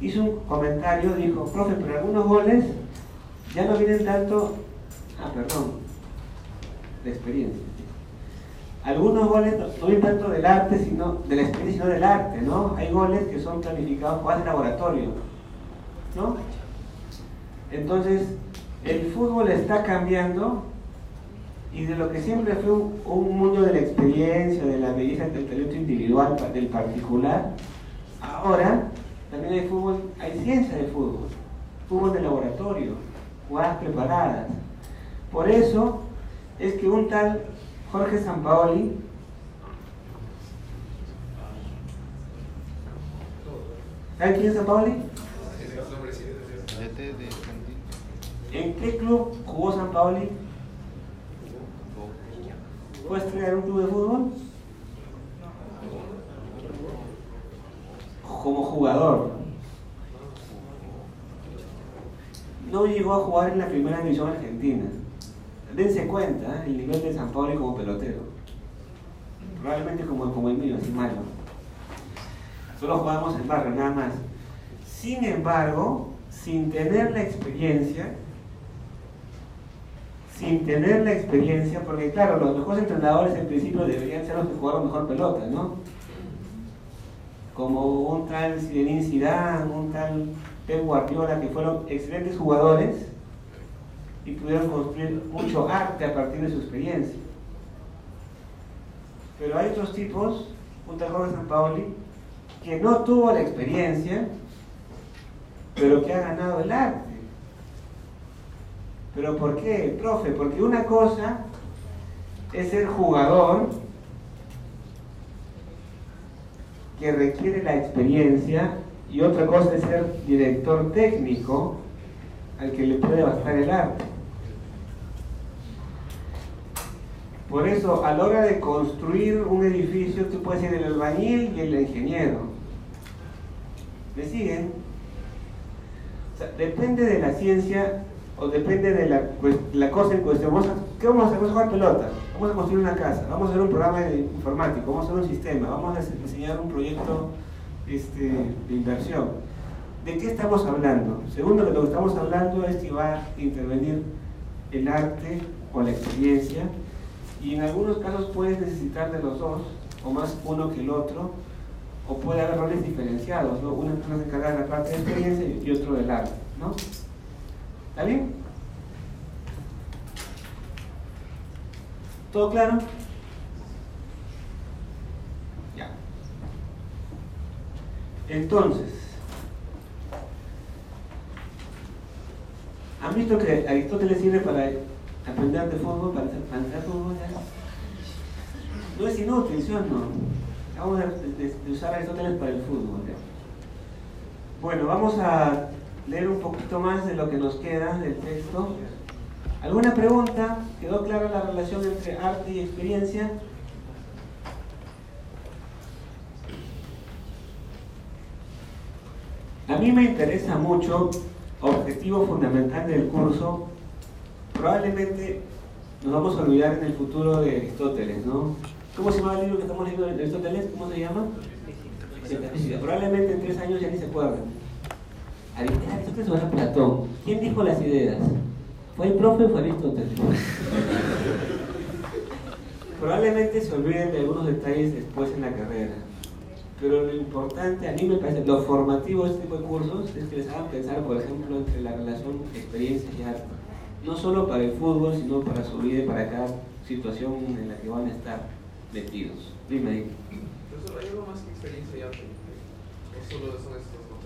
hizo un comentario, dijo, profe, pero algunos goles ya no vienen tanto, ah, perdón, de experiencia. Algunos goles no, vienen tanto del arte, sino de la experiencia, sino del arte, ¿no? Hay goles que son planificados jugadas de laboratorio, ¿no? Entonces, el fútbol está cambiando y de lo que siempre fue un, un mundo de la experiencia, de la belleza del talento individual, del particular, ahora también hay fútbol, hay ciencia de fútbol, fútbol de laboratorio, jugadas preparadas. Por eso es que un tal Jorge Sampaoli, ¿saben quién es Sampaoli? ¿En qué club jugó San Paoli? ¿Fue estrella en un club de fútbol? Como jugador. No llegó a jugar en la primera división argentina. Dense cuenta ¿eh? el nivel de San Paoli como pelotero. Probablemente como, como el mío, así malo. Solo jugamos en barrio, nada más. Sin embargo, sin tener la experiencia, sin tener la experiencia, porque claro, los mejores entrenadores en principio deberían ser los que jugaron mejor pelota, ¿no? Como un tal Zinedine Zidane, un tal Pep Guardiola, que fueron excelentes jugadores y pudieron construir mucho arte a partir de su experiencia. Pero hay otros tipos, un tal Jorge Sampaoli, que no tuvo la experiencia, pero que ha ganado el arte. ¿Pero por qué, profe? Porque una cosa es ser jugador que requiere la experiencia y otra cosa es ser director técnico al que le puede bastar el arte. Por eso, a la hora de construir un edificio, tú puedes ser el albañil y el ingeniero. ¿Me siguen? O sea, depende de la ciencia o depende de la, pues, la cosa en cuestión. Vamos a- ¿Qué vamos a hacer? Vamos a jugar pelota, vamos a construir una casa, vamos a hacer un programa informático, vamos a hacer un sistema, vamos a diseñar un proyecto este, de inversión. ¿De qué estamos hablando? Segundo, de lo que estamos hablando es que va a intervenir el arte o la experiencia y en algunos casos puedes necesitar de los dos, o más uno que el otro, o puede haber roles diferenciados, ¿no? Una persona se encarga de la parte de experiencia y otro del arte, ¿no? ¿Está bien? ¿Todo claro? Ya. Entonces, ¿han visto que Aristóteles sirve para aprender de fútbol, para hacer fútbol? ya? No es inútil, ¿sí o no? Vamos a de, usar Aristóteles para el fútbol. Bueno, vamos a leer un poquito más de lo que nos queda del texto. ¿Alguna pregunta? ¿Quedó clara la relación entre arte y experiencia? A mí me interesa mucho, objetivo fundamental del curso, probablemente nos vamos a olvidar en el futuro de Aristóteles, ¿no? ¿Cómo se llama el libro que estamos leyendo de Aristóteles? ¿Cómo se llama? Metafísica. Probablemente en tres años ya ni se acuerdan. Aristóteles o era Platón. ¿Quién dijo las ideas? ¿Fue el profe o fue Aristóteles? *laughs* Probablemente se olviden de algunos detalles después en la carrera. Pero lo importante, a mí me parece, lo formativo de este tipo de cursos es que les hagan pensar, por ejemplo, entre la relación experiencia y arte. No solo para el fútbol, sino para su vida y para cada situación en la que van a estar metidos. Dime ahí. ¿hay algo más que experiencia y arte? ¿O solo son estos dos?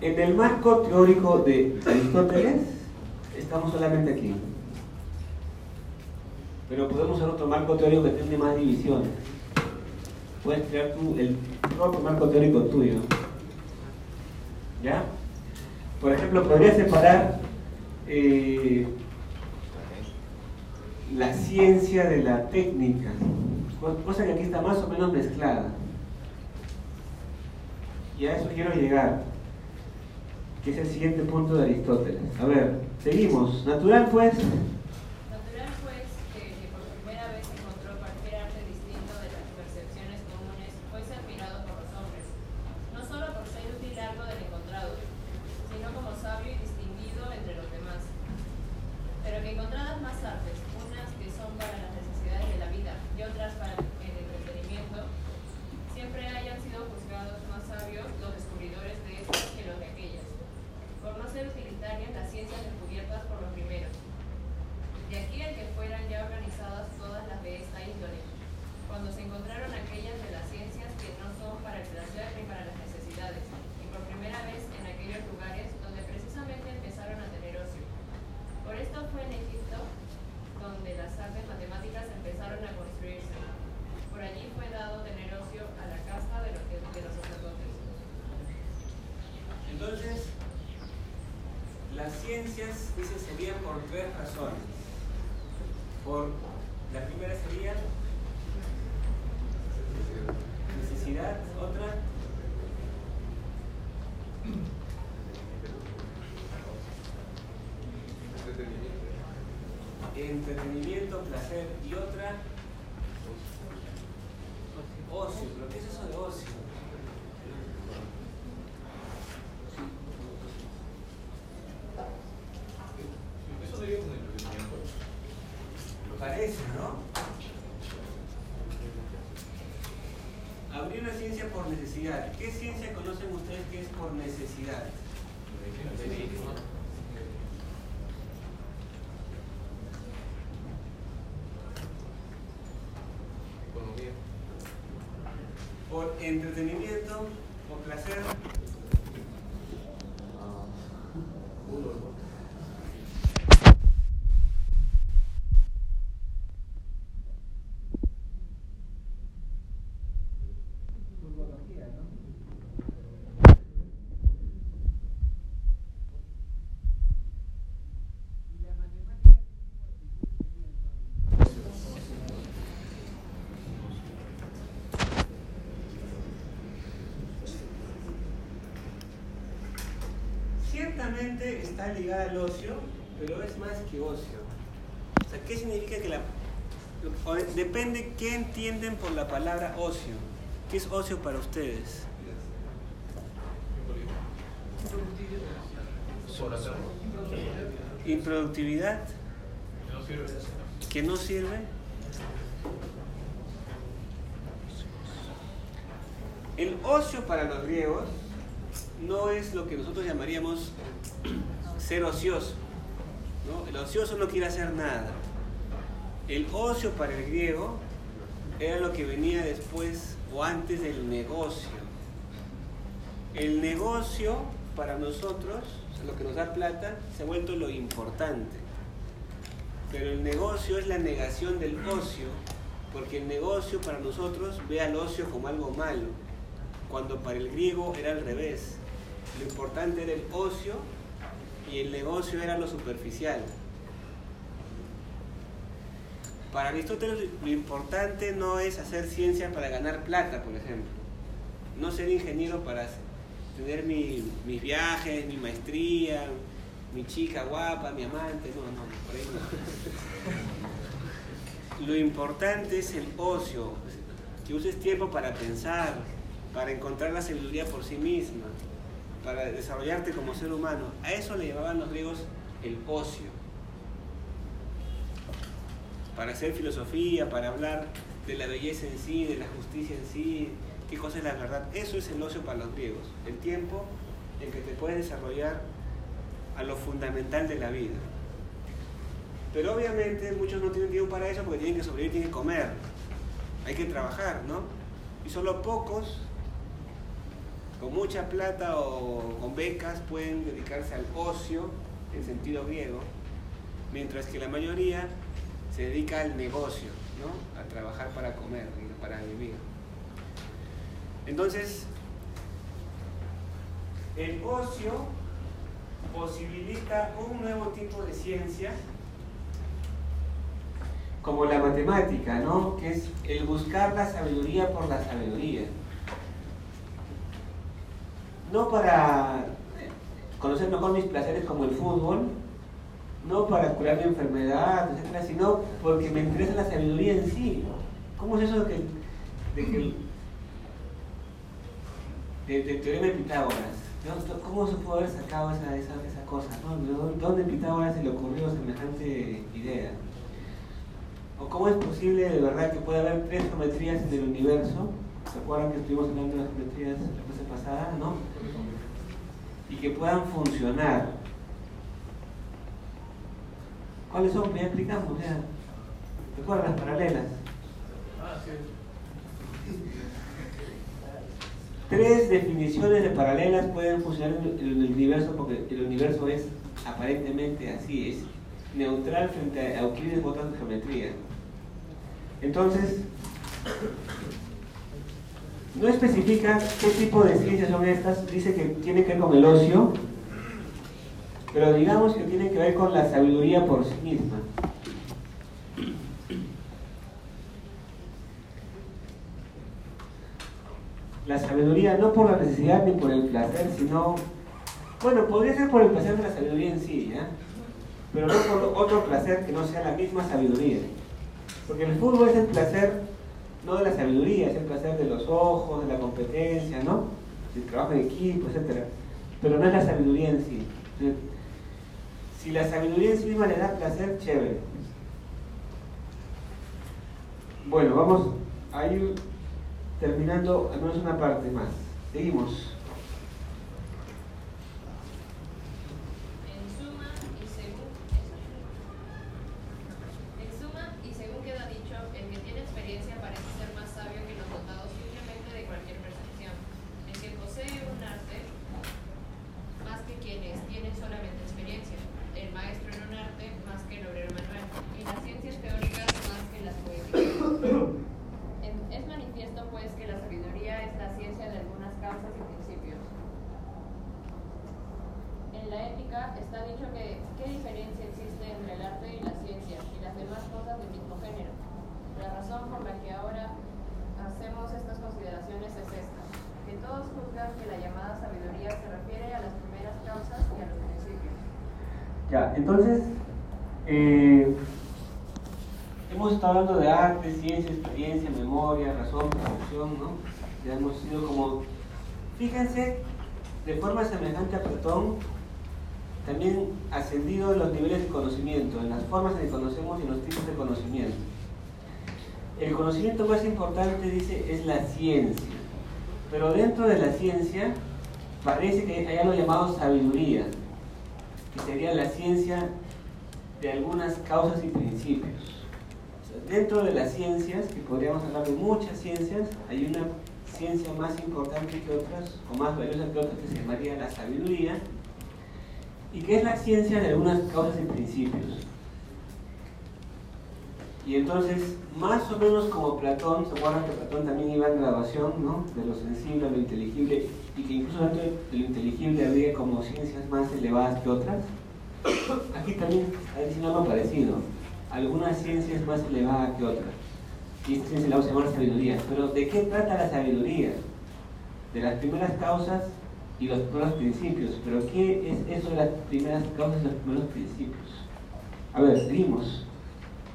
En el marco teórico de Aristóteles, estamos solamente aquí. Pero podemos hacer otro marco teórico que tiene más divisiones. Puedes crear tú el propio marco teórico tuyo. ¿Ya? Por ejemplo, podría separar eh, la ciencia de la técnica, cosa que aquí está más o menos mezclada. Y a eso quiero llegar, que es el siguiente punto de Aristóteles. A ver, seguimos. Natural pues Por entretenimiento, por placer. Está ligada al ocio, pero es más que ocio. O sea, ¿qué significa que la... Depende qué entienden por la palabra ocio. ¿Qué es ocio para ustedes? Improductividad, que no sirve. El ocio para los griegos no es lo que nosotros llamaríamos ser ocioso. El ocioso no quiere hacer nada. El ocio para el griego era lo que venía después o antes del negocio. El negocio para nosotros, lo que nos da plata, se ha vuelto lo importante. Pero el negocio es la negación del ocio, porque el negocio para nosotros ve al ocio como algo malo, cuando para el griego era al revés. Lo importante era el ocio y el negocio era lo superficial. Para Aristóteles lo importante no es hacer ciencia para ganar plata, por ejemplo. No ser ingeniero para tener mi- mis viajes, mi maestría, mi chica guapa, mi amante, no, no, por ahí no. Lo importante es el ocio, que uses tiempo para pensar, para encontrar la sabiduría por sí misma, para desarrollarte como ser humano. A eso le llamaban los griegos el ocio. Para hacer filosofía, para hablar de la belleza en sí, de la justicia en sí, qué cosa es la verdad. Eso es el ocio para los griegos, el tiempo en que te puedes desarrollar a lo fundamental de la vida. Pero obviamente muchos no tienen tiempo para eso porque tienen que sobrevivir, tienen que comer, hay que trabajar, ¿no? Y solo pocos, con mucha plata o con becas, pueden dedicarse al ocio en sentido griego, mientras que la mayoría se dedica al negocio, ¿no? A trabajar para comer, para vivir. Entonces, el ocio posibilita un nuevo tipo de ciencia como la matemática, ¿no? Que es el buscar la sabiduría por la sabiduría. No para conocer mejor mis placeres como el fútbol, no para curar mi enfermedad, etcétera, sino porque me interesa la sabiduría en sí. ¿Cómo es eso de que, de que de- teorema de Pitágoras? ¿Cómo se puede haber sacado esa, esa, esa cosa? ¿no? ¿De dónde- ¿Dónde a Pitágoras se le ocurrió semejante idea? ¿O cómo es posible de verdad que pueda haber tres geometrías en el universo? ¿Se acuerdan que estuvimos hablando de las geometrías la clase pasada? ¿No? Y que puedan funcionar. ¿Cuáles son? Ya explicamos, ya. ¿Recuerdan las paralelas? Ah, sí. Tres definiciones de paralelas pueden funcionar en el universo porque el universo es aparentemente así, es neutral frente a Euclides u otras geometrías. Entonces, no especifica qué tipo de ciencias son estas, dice que tiene que ver con el ocio, pero digamos que tiene que ver con la sabiduría por sí misma. La sabiduría no por la necesidad ni por el placer, sino, bueno, podría ser por el placer de la sabiduría en sí, ¿ya? Pero no por otro placer que no sea la misma sabiduría. Porque el fútbol es el placer no de la sabiduría, es el placer de los ojos, de la competencia, ¿no? Del trabajo en equipo, etc. Pero no es la sabiduría en sí. Si la sabiduría en sí misma le da placer, chévere. Bueno, vamos a ir terminando al menos una parte más. Seguimos. En suma y según en suma y según queda dicho, el que tiene experiencia parece ser más sabio que los dotados simplemente de cualquier percepción. El que posee un arte más que quienes tienen solamente experiencia. El maestro en un arte más que el obrero manual. Y las ciencias teóricas más que las poéticas. Es manifiesto pues que la sabiduría es la ciencia de algunas causas y principios. En la ética está dicho que qué diferencia existe entre el arte y la ciencia y las demás cosas del mismo género. La razón por la que ahora hacemos estas consideraciones es esta, que todos juzgan que la llamada sabiduría se refiere a las causas y a los. Ya, entonces, eh, hemos estado hablando de arte, ciencia, experiencia, memoria, razón, percepción, ¿no? Ya hemos sido como, fíjense, de forma semejante a Platón, también ascendido en los niveles de conocimiento, en las formas en que conocemos y en los tipos de conocimiento. El conocimiento más importante, dice, es la ciencia. Pero dentro de la ciencia parece que hay algo llamado sabiduría, que sería la ciencia de algunas causas y principios. Dentro de las ciencias, que podríamos hablar de muchas ciencias, hay una ciencia más importante que otras, o más valiosa que otras, que se llamaría la sabiduría, y que es la ciencia de algunas causas y principios. Y entonces, más o menos como Platón, ¿se acuerdan que Platón también iba en graduación, ¿no? De lo sensible a lo inteligible, y que incluso dentro de lo inteligible había como ciencias más elevadas que otras? Aquí también diciendo algo parecido. Algunas ciencias más elevadas que otras. Y esta ciencia la vamos a llamar sabiduría. Pero ¿de qué trata la sabiduría? De las primeras causas y los primeros principios. Pero ¿qué es eso de las primeras causas y los primeros principios? A ver, seguimos.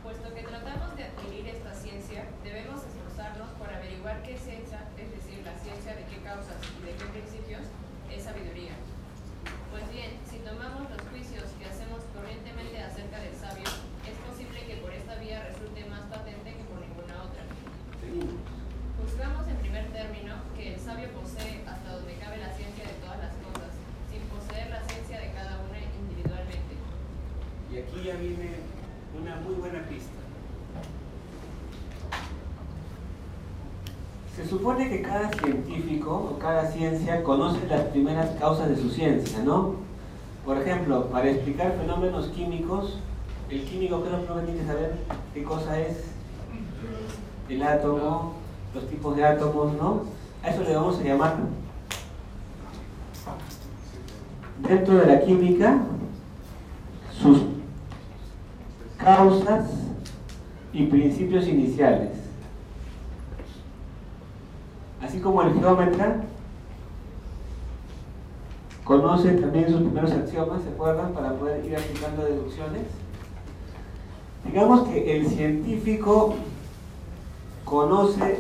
Puesto que tratamos de adquirir esta ciencia, debemos esforzarnos por averiguar qué ciencia, es decir, la ciencia de qué causas y de qué principios, es sabiduría. Pues bien, si tomamos los juicios que hacemos corrientemente acerca del sabio, es posible que por esta vía resulte más patente que por ninguna otra. Seguimos. Juzgamos en primer término que el sabio posee hasta donde cabe la ciencia de todas las cosas, sin poseer la ciencia de cada una individualmente. Y aquí ya viene una muy buena pista. Se supone que cada científico o cada conoce las primeras causas de su ciencia, ¿no? Por ejemplo, para explicar fenómenos químicos, el químico creo que tiene que saber qué cosa es el átomo, los tipos de átomos, ¿no? A eso le vamos a llamar dentro de la química sus causas y principios iniciales. Así como el geómetra conoce también sus primeros axiomas, ¿se acuerdan? Para poder ir aplicando deducciones. Digamos que el científico conoce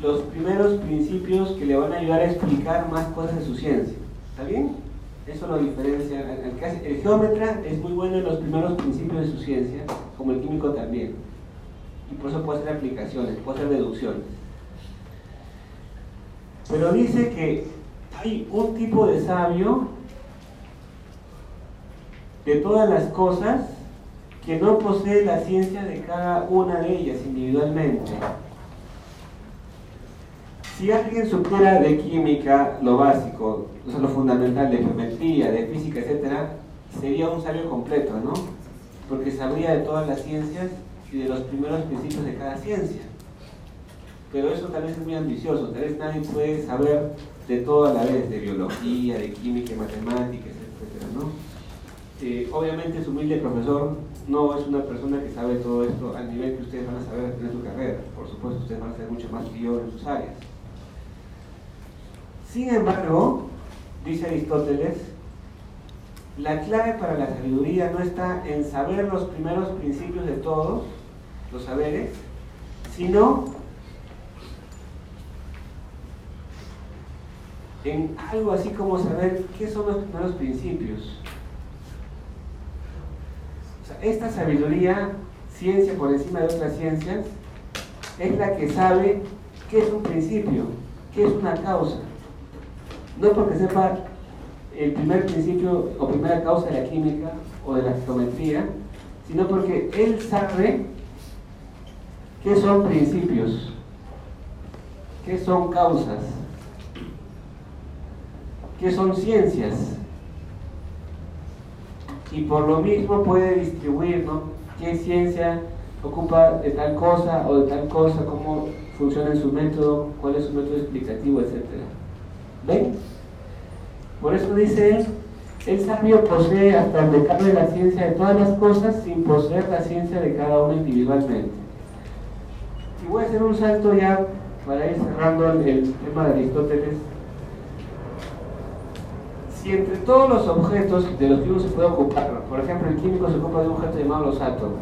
los primeros principios que le van a ayudar a explicar más cosas de su ciencia. ¿Está bien? Eso lo diferencia. El, el geómetra es muy bueno en los primeros principios de su ciencia, como el químico también. Y por eso puede hacer aplicaciones, puede hacer deducciones. Pero dice que un tipo de sabio de todas las cosas que no posee la ciencia de cada una de ellas individualmente. Si alguien supiera de química lo básico, o sea, lo fundamental de geometría, de física, etc., sería un sabio completo, ¿no? Porque sabría de todas las ciencias y de los primeros principios de cada ciencia. Pero eso tal vez es muy ambicioso, tal vez nadie puede saber de todo a la vez, de biología, de química, matemáticas, etc., ¿no? Eh, obviamente su humilde profesor no es una persona que sabe todo esto al nivel que ustedes van a saber en su carrera. Por supuesto, ustedes van a ser mucho más que en sus áreas. Sin embargo, dice Aristóteles, la clave para la sabiduría no está en saber los primeros principios de todos los saberes, sino en algo así como saber qué son los primeros principios. O sea, esta sabiduría, ciencia por encima de otras ciencias, es la que sabe qué es un principio, qué es una causa. No porque sepa el primer principio o primera causa de la química o de la geometría, sino porque él sabe qué son principios, qué son causas, qué son ciencias. Y por lo mismo puede distribuir. ¿Qué ciencia ocupa de tal cosa o de tal cosa? ¿Cómo funciona su método? ¿Cuál es su método explicativo, etcétera? ¿Ven? Por eso dice él, el sabio posee hasta donde cabe la ciencia de todas las cosas sin poseer la ciencia de cada uno individualmente. Y voy a hacer un salto ya para ir cerrando el, el tema de Aristóteles. Si entre todos los objetos de los que uno se puede ocupar, por ejemplo, el químico se ocupa de un objeto llamado los átomos,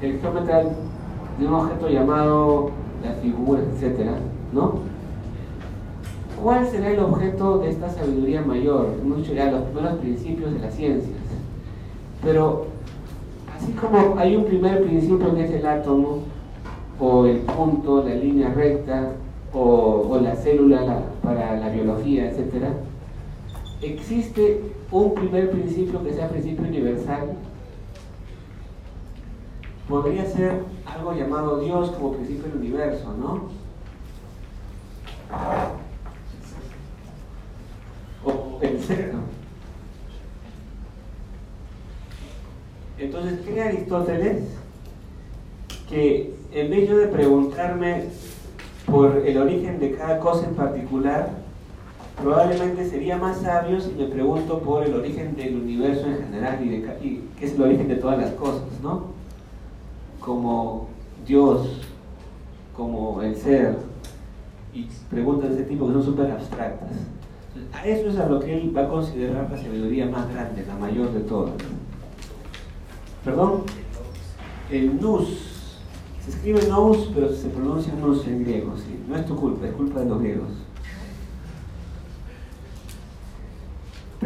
el geómetra de un objeto llamado las figuras, etcétera, ¿no? ¿Cuál será el objeto de esta sabiduría mayor? Dicho ya los primeros principios de las ciencias. Pero así como hay un primer principio que es el átomo, o el punto, la línea recta, o, la célula la- para la biología, etc., existe un primer principio que sea principio universal. Podría ser algo llamado Dios como principio del universo, ¿no? o el ser. Entonces, cree Aristóteles que en vez de preguntarme por el origen de cada cosa en particular, probablemente sería más sabio si me pregunto por el origen del universo en general y, de, y que es el origen de todas las cosas, ¿no? Como Dios, como el ser, y preguntas de ese tipo que son súper abstractas. A eso es a lo que él va a considerar la sabiduría más grande, la mayor de todas. Perdón, el nous. Se escribe nous, pero se pronuncia nous en griego. ¿sí? No es tu culpa, es culpa de los griegos.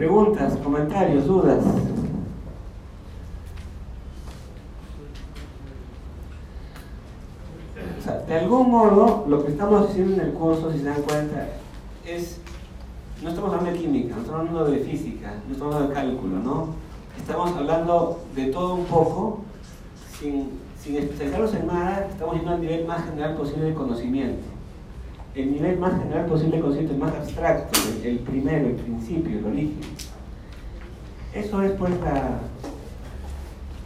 Preguntas, comentarios, dudas. De algún modo, lo que estamos haciendo en el curso, si se dan cuenta, es no estamos hablando de química, no estamos hablando de física, no estamos hablando de cálculo, ¿no? Estamos hablando de todo un poco, sin, sin especializarnos en nada, estamos yendo al nivel más general posible de conocimiento el nivel más general posible consciente, el más abstracto, el, primero, el principio, el origen. Eso es pues la,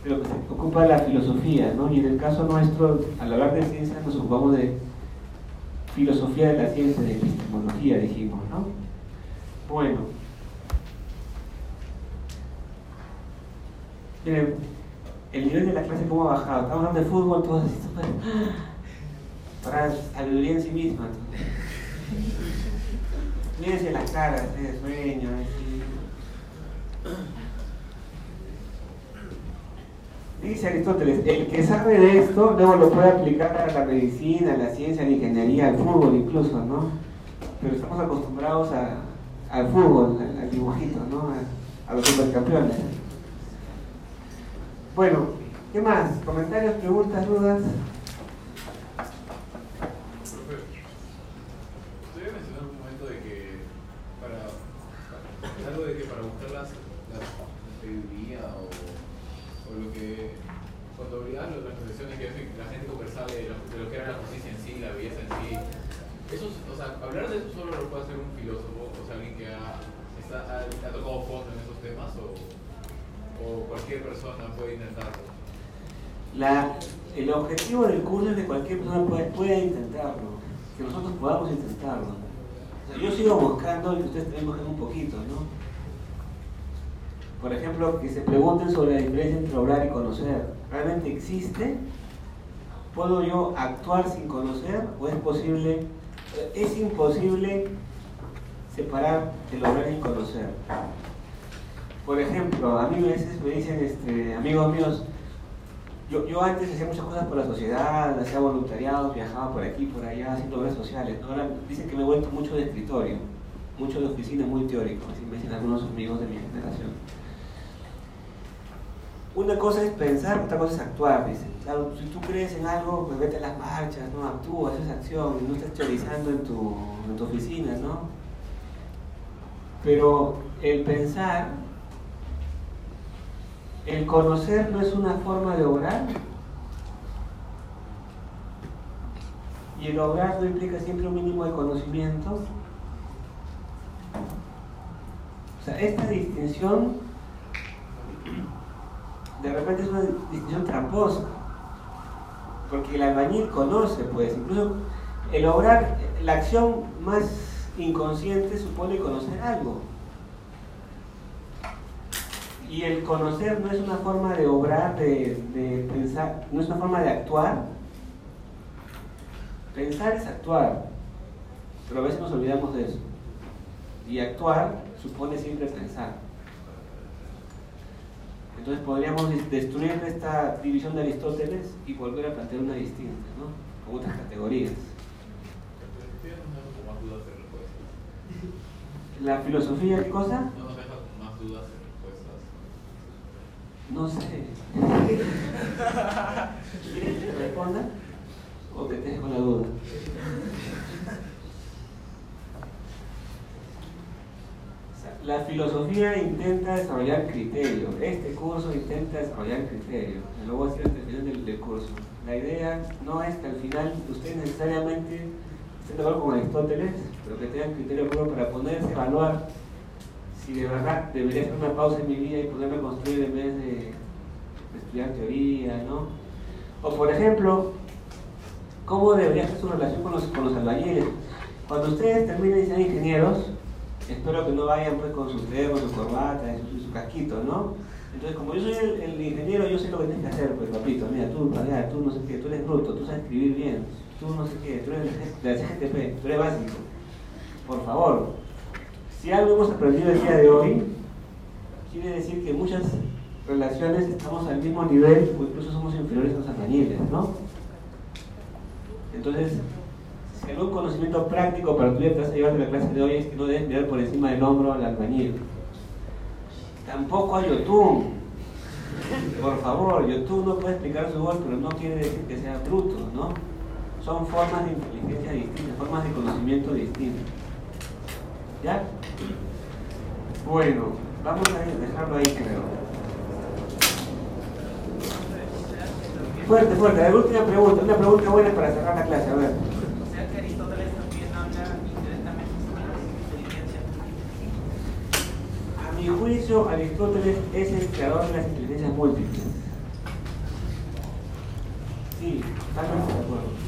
lo que se ocupa la filosofía, ¿no? Y en el caso nuestro, al hablar de ciencia, nos ocupamos de filosofía de la ciencia, de epistemología, dijimos, ¿no? Bueno. Miren, el nivel de la clase cómo ha bajado. Estamos hablando de fútbol, todos así, ¡ah! Súper... Para sabiduría en sí misma. Mírense las caras de sueño. Dice Aristóteles, el que sabe de esto luego lo puede aplicar a la medicina, a la ciencia, a la ingeniería, al fútbol incluso, ¿no? Pero estamos acostumbrados al fútbol, al, al dibujito, ¿no? A, a los supercampeones. Bueno, ¿qué más? ¿Comentarios, preguntas, dudas? Profe, usted había mencionado en un momento de que para, para- algo de que para buscar las, la sabiduría o, o lo que cuando obligaban las reflexiones que la de lo, que era la justicia en sí, la belleza en sí. Eso, es- o sea, hablar de eso solo lo puede hacer un filósofo, o sea, alguien que ha, ha, tocado fondo en esos temas o, o cualquier persona puede intentarlo. La, el objetivo del curso es que cualquier persona pueda, pueda intentarlo, que nosotros podamos intentarlo. Yo sigo buscando y ustedes también busquen un poquito, ¿no? Por ejemplo, que se pregunten sobre la diferencia entre obrar y conocer. ¿Realmente existe? ¿Puedo yo actuar sin conocer? ¿O es posible, es imposible separar el obrar y conocer? Por ejemplo, a mí a veces me dicen, este, amigos míos, yo, yo antes hacía muchas cosas por la sociedad, hacía voluntariado, viajaba por aquí, por allá, haciendo obras sociales. Ahora dicen que me he vuelto mucho de escritorio, mucho de oficina, muy teórico, así me dicen algunos amigos de mi generación. Una cosa es pensar, otra cosa es actuar. Claro, si tú crees en algo, pues vete las marchas, ¿no? Actúa, haces acción, no estás teorizando en tu, en tu oficina, ¿no? Pero el pensar, el conocer no es una forma de obrar. Y el obrar no implica siempre un mínimo de conocimiento. O sea, esta distinción de repente es una distinción tramposa. Porque el albañil conoce, pues, incluso el obrar, la acción más inconsciente supone conocer algo. Y el conocer no es una forma de obrar, de, de pensar, no es una forma de actuar. Pensar es actuar, pero a veces nos olvidamos de eso. Y actuar supone siempre pensar. Entonces podríamos des- destruir esta división de Aristóteles y volver a plantear una distinta, ¿no? Con otras categorías. Estoy dando con más dudas que respuestas. La filosofía, ¿qué cosa? No nos deja con más dudas que respuestas. No sé. *laughs* ¿Quieres que te responda? ¿O que te dejes con la duda? O sea, La filosofía intenta desarrollar criterio. Este curso intenta desarrollar criterio. Lo voy a decir hasta el final del, curso. La idea no es que al final ustedes necesariamente estén de acuerdo con Aristóteles, pero que tengan criterio propio para ponerse a evaluar si de verdad debería hacer una pausa en mi vida y ponerme a construir en vez de, de estudiar teoría, ¿no? O por ejemplo, ¿cómo debería ser su relación con los, con los albañiles? Cuando ustedes terminen de ser ingenieros, espero que no vayan pues con sus termos, su corbata su, su casquito, ¿no? Entonces, como yo soy el, ingeniero, yo sé lo que tienes que hacer, pues papito, mira, tú, allá, tú no sé qué, tú eres bruto, tú sabes escribir bien, tú no sé qué, tú eres de la CGTP, tú eres básico. Por favor, si algo hemos aprendido el día de hoy, quiere decir que muchas relaciones estamos al mismo nivel o incluso somos inferiores a los albañiles, ¿no? Entonces, si algún conocimiento práctico vida te vas a llevar de la clase de hoy es que no debes mirar por encima del hombro al albañil. Tampoco a Yotun. Por favor, Yotun no puede explicar su voz, pero no quiere decir que sea bruto, ¿no? Son formas de inteligencia distintas, formas de conocimiento distintas. ¿Ya? Bueno, vamos a dejarlo ahí, creo. Fuerte, fuerte. A ver, última pregunta. Una pregunta buena para cerrar la clase. A ver. O sea que Aristóteles también habla indirectamente sobre las inteligencias A mi juicio, Aristóteles es el creador de las inteligencias múltiples. Sí, totalmente de acuerdo.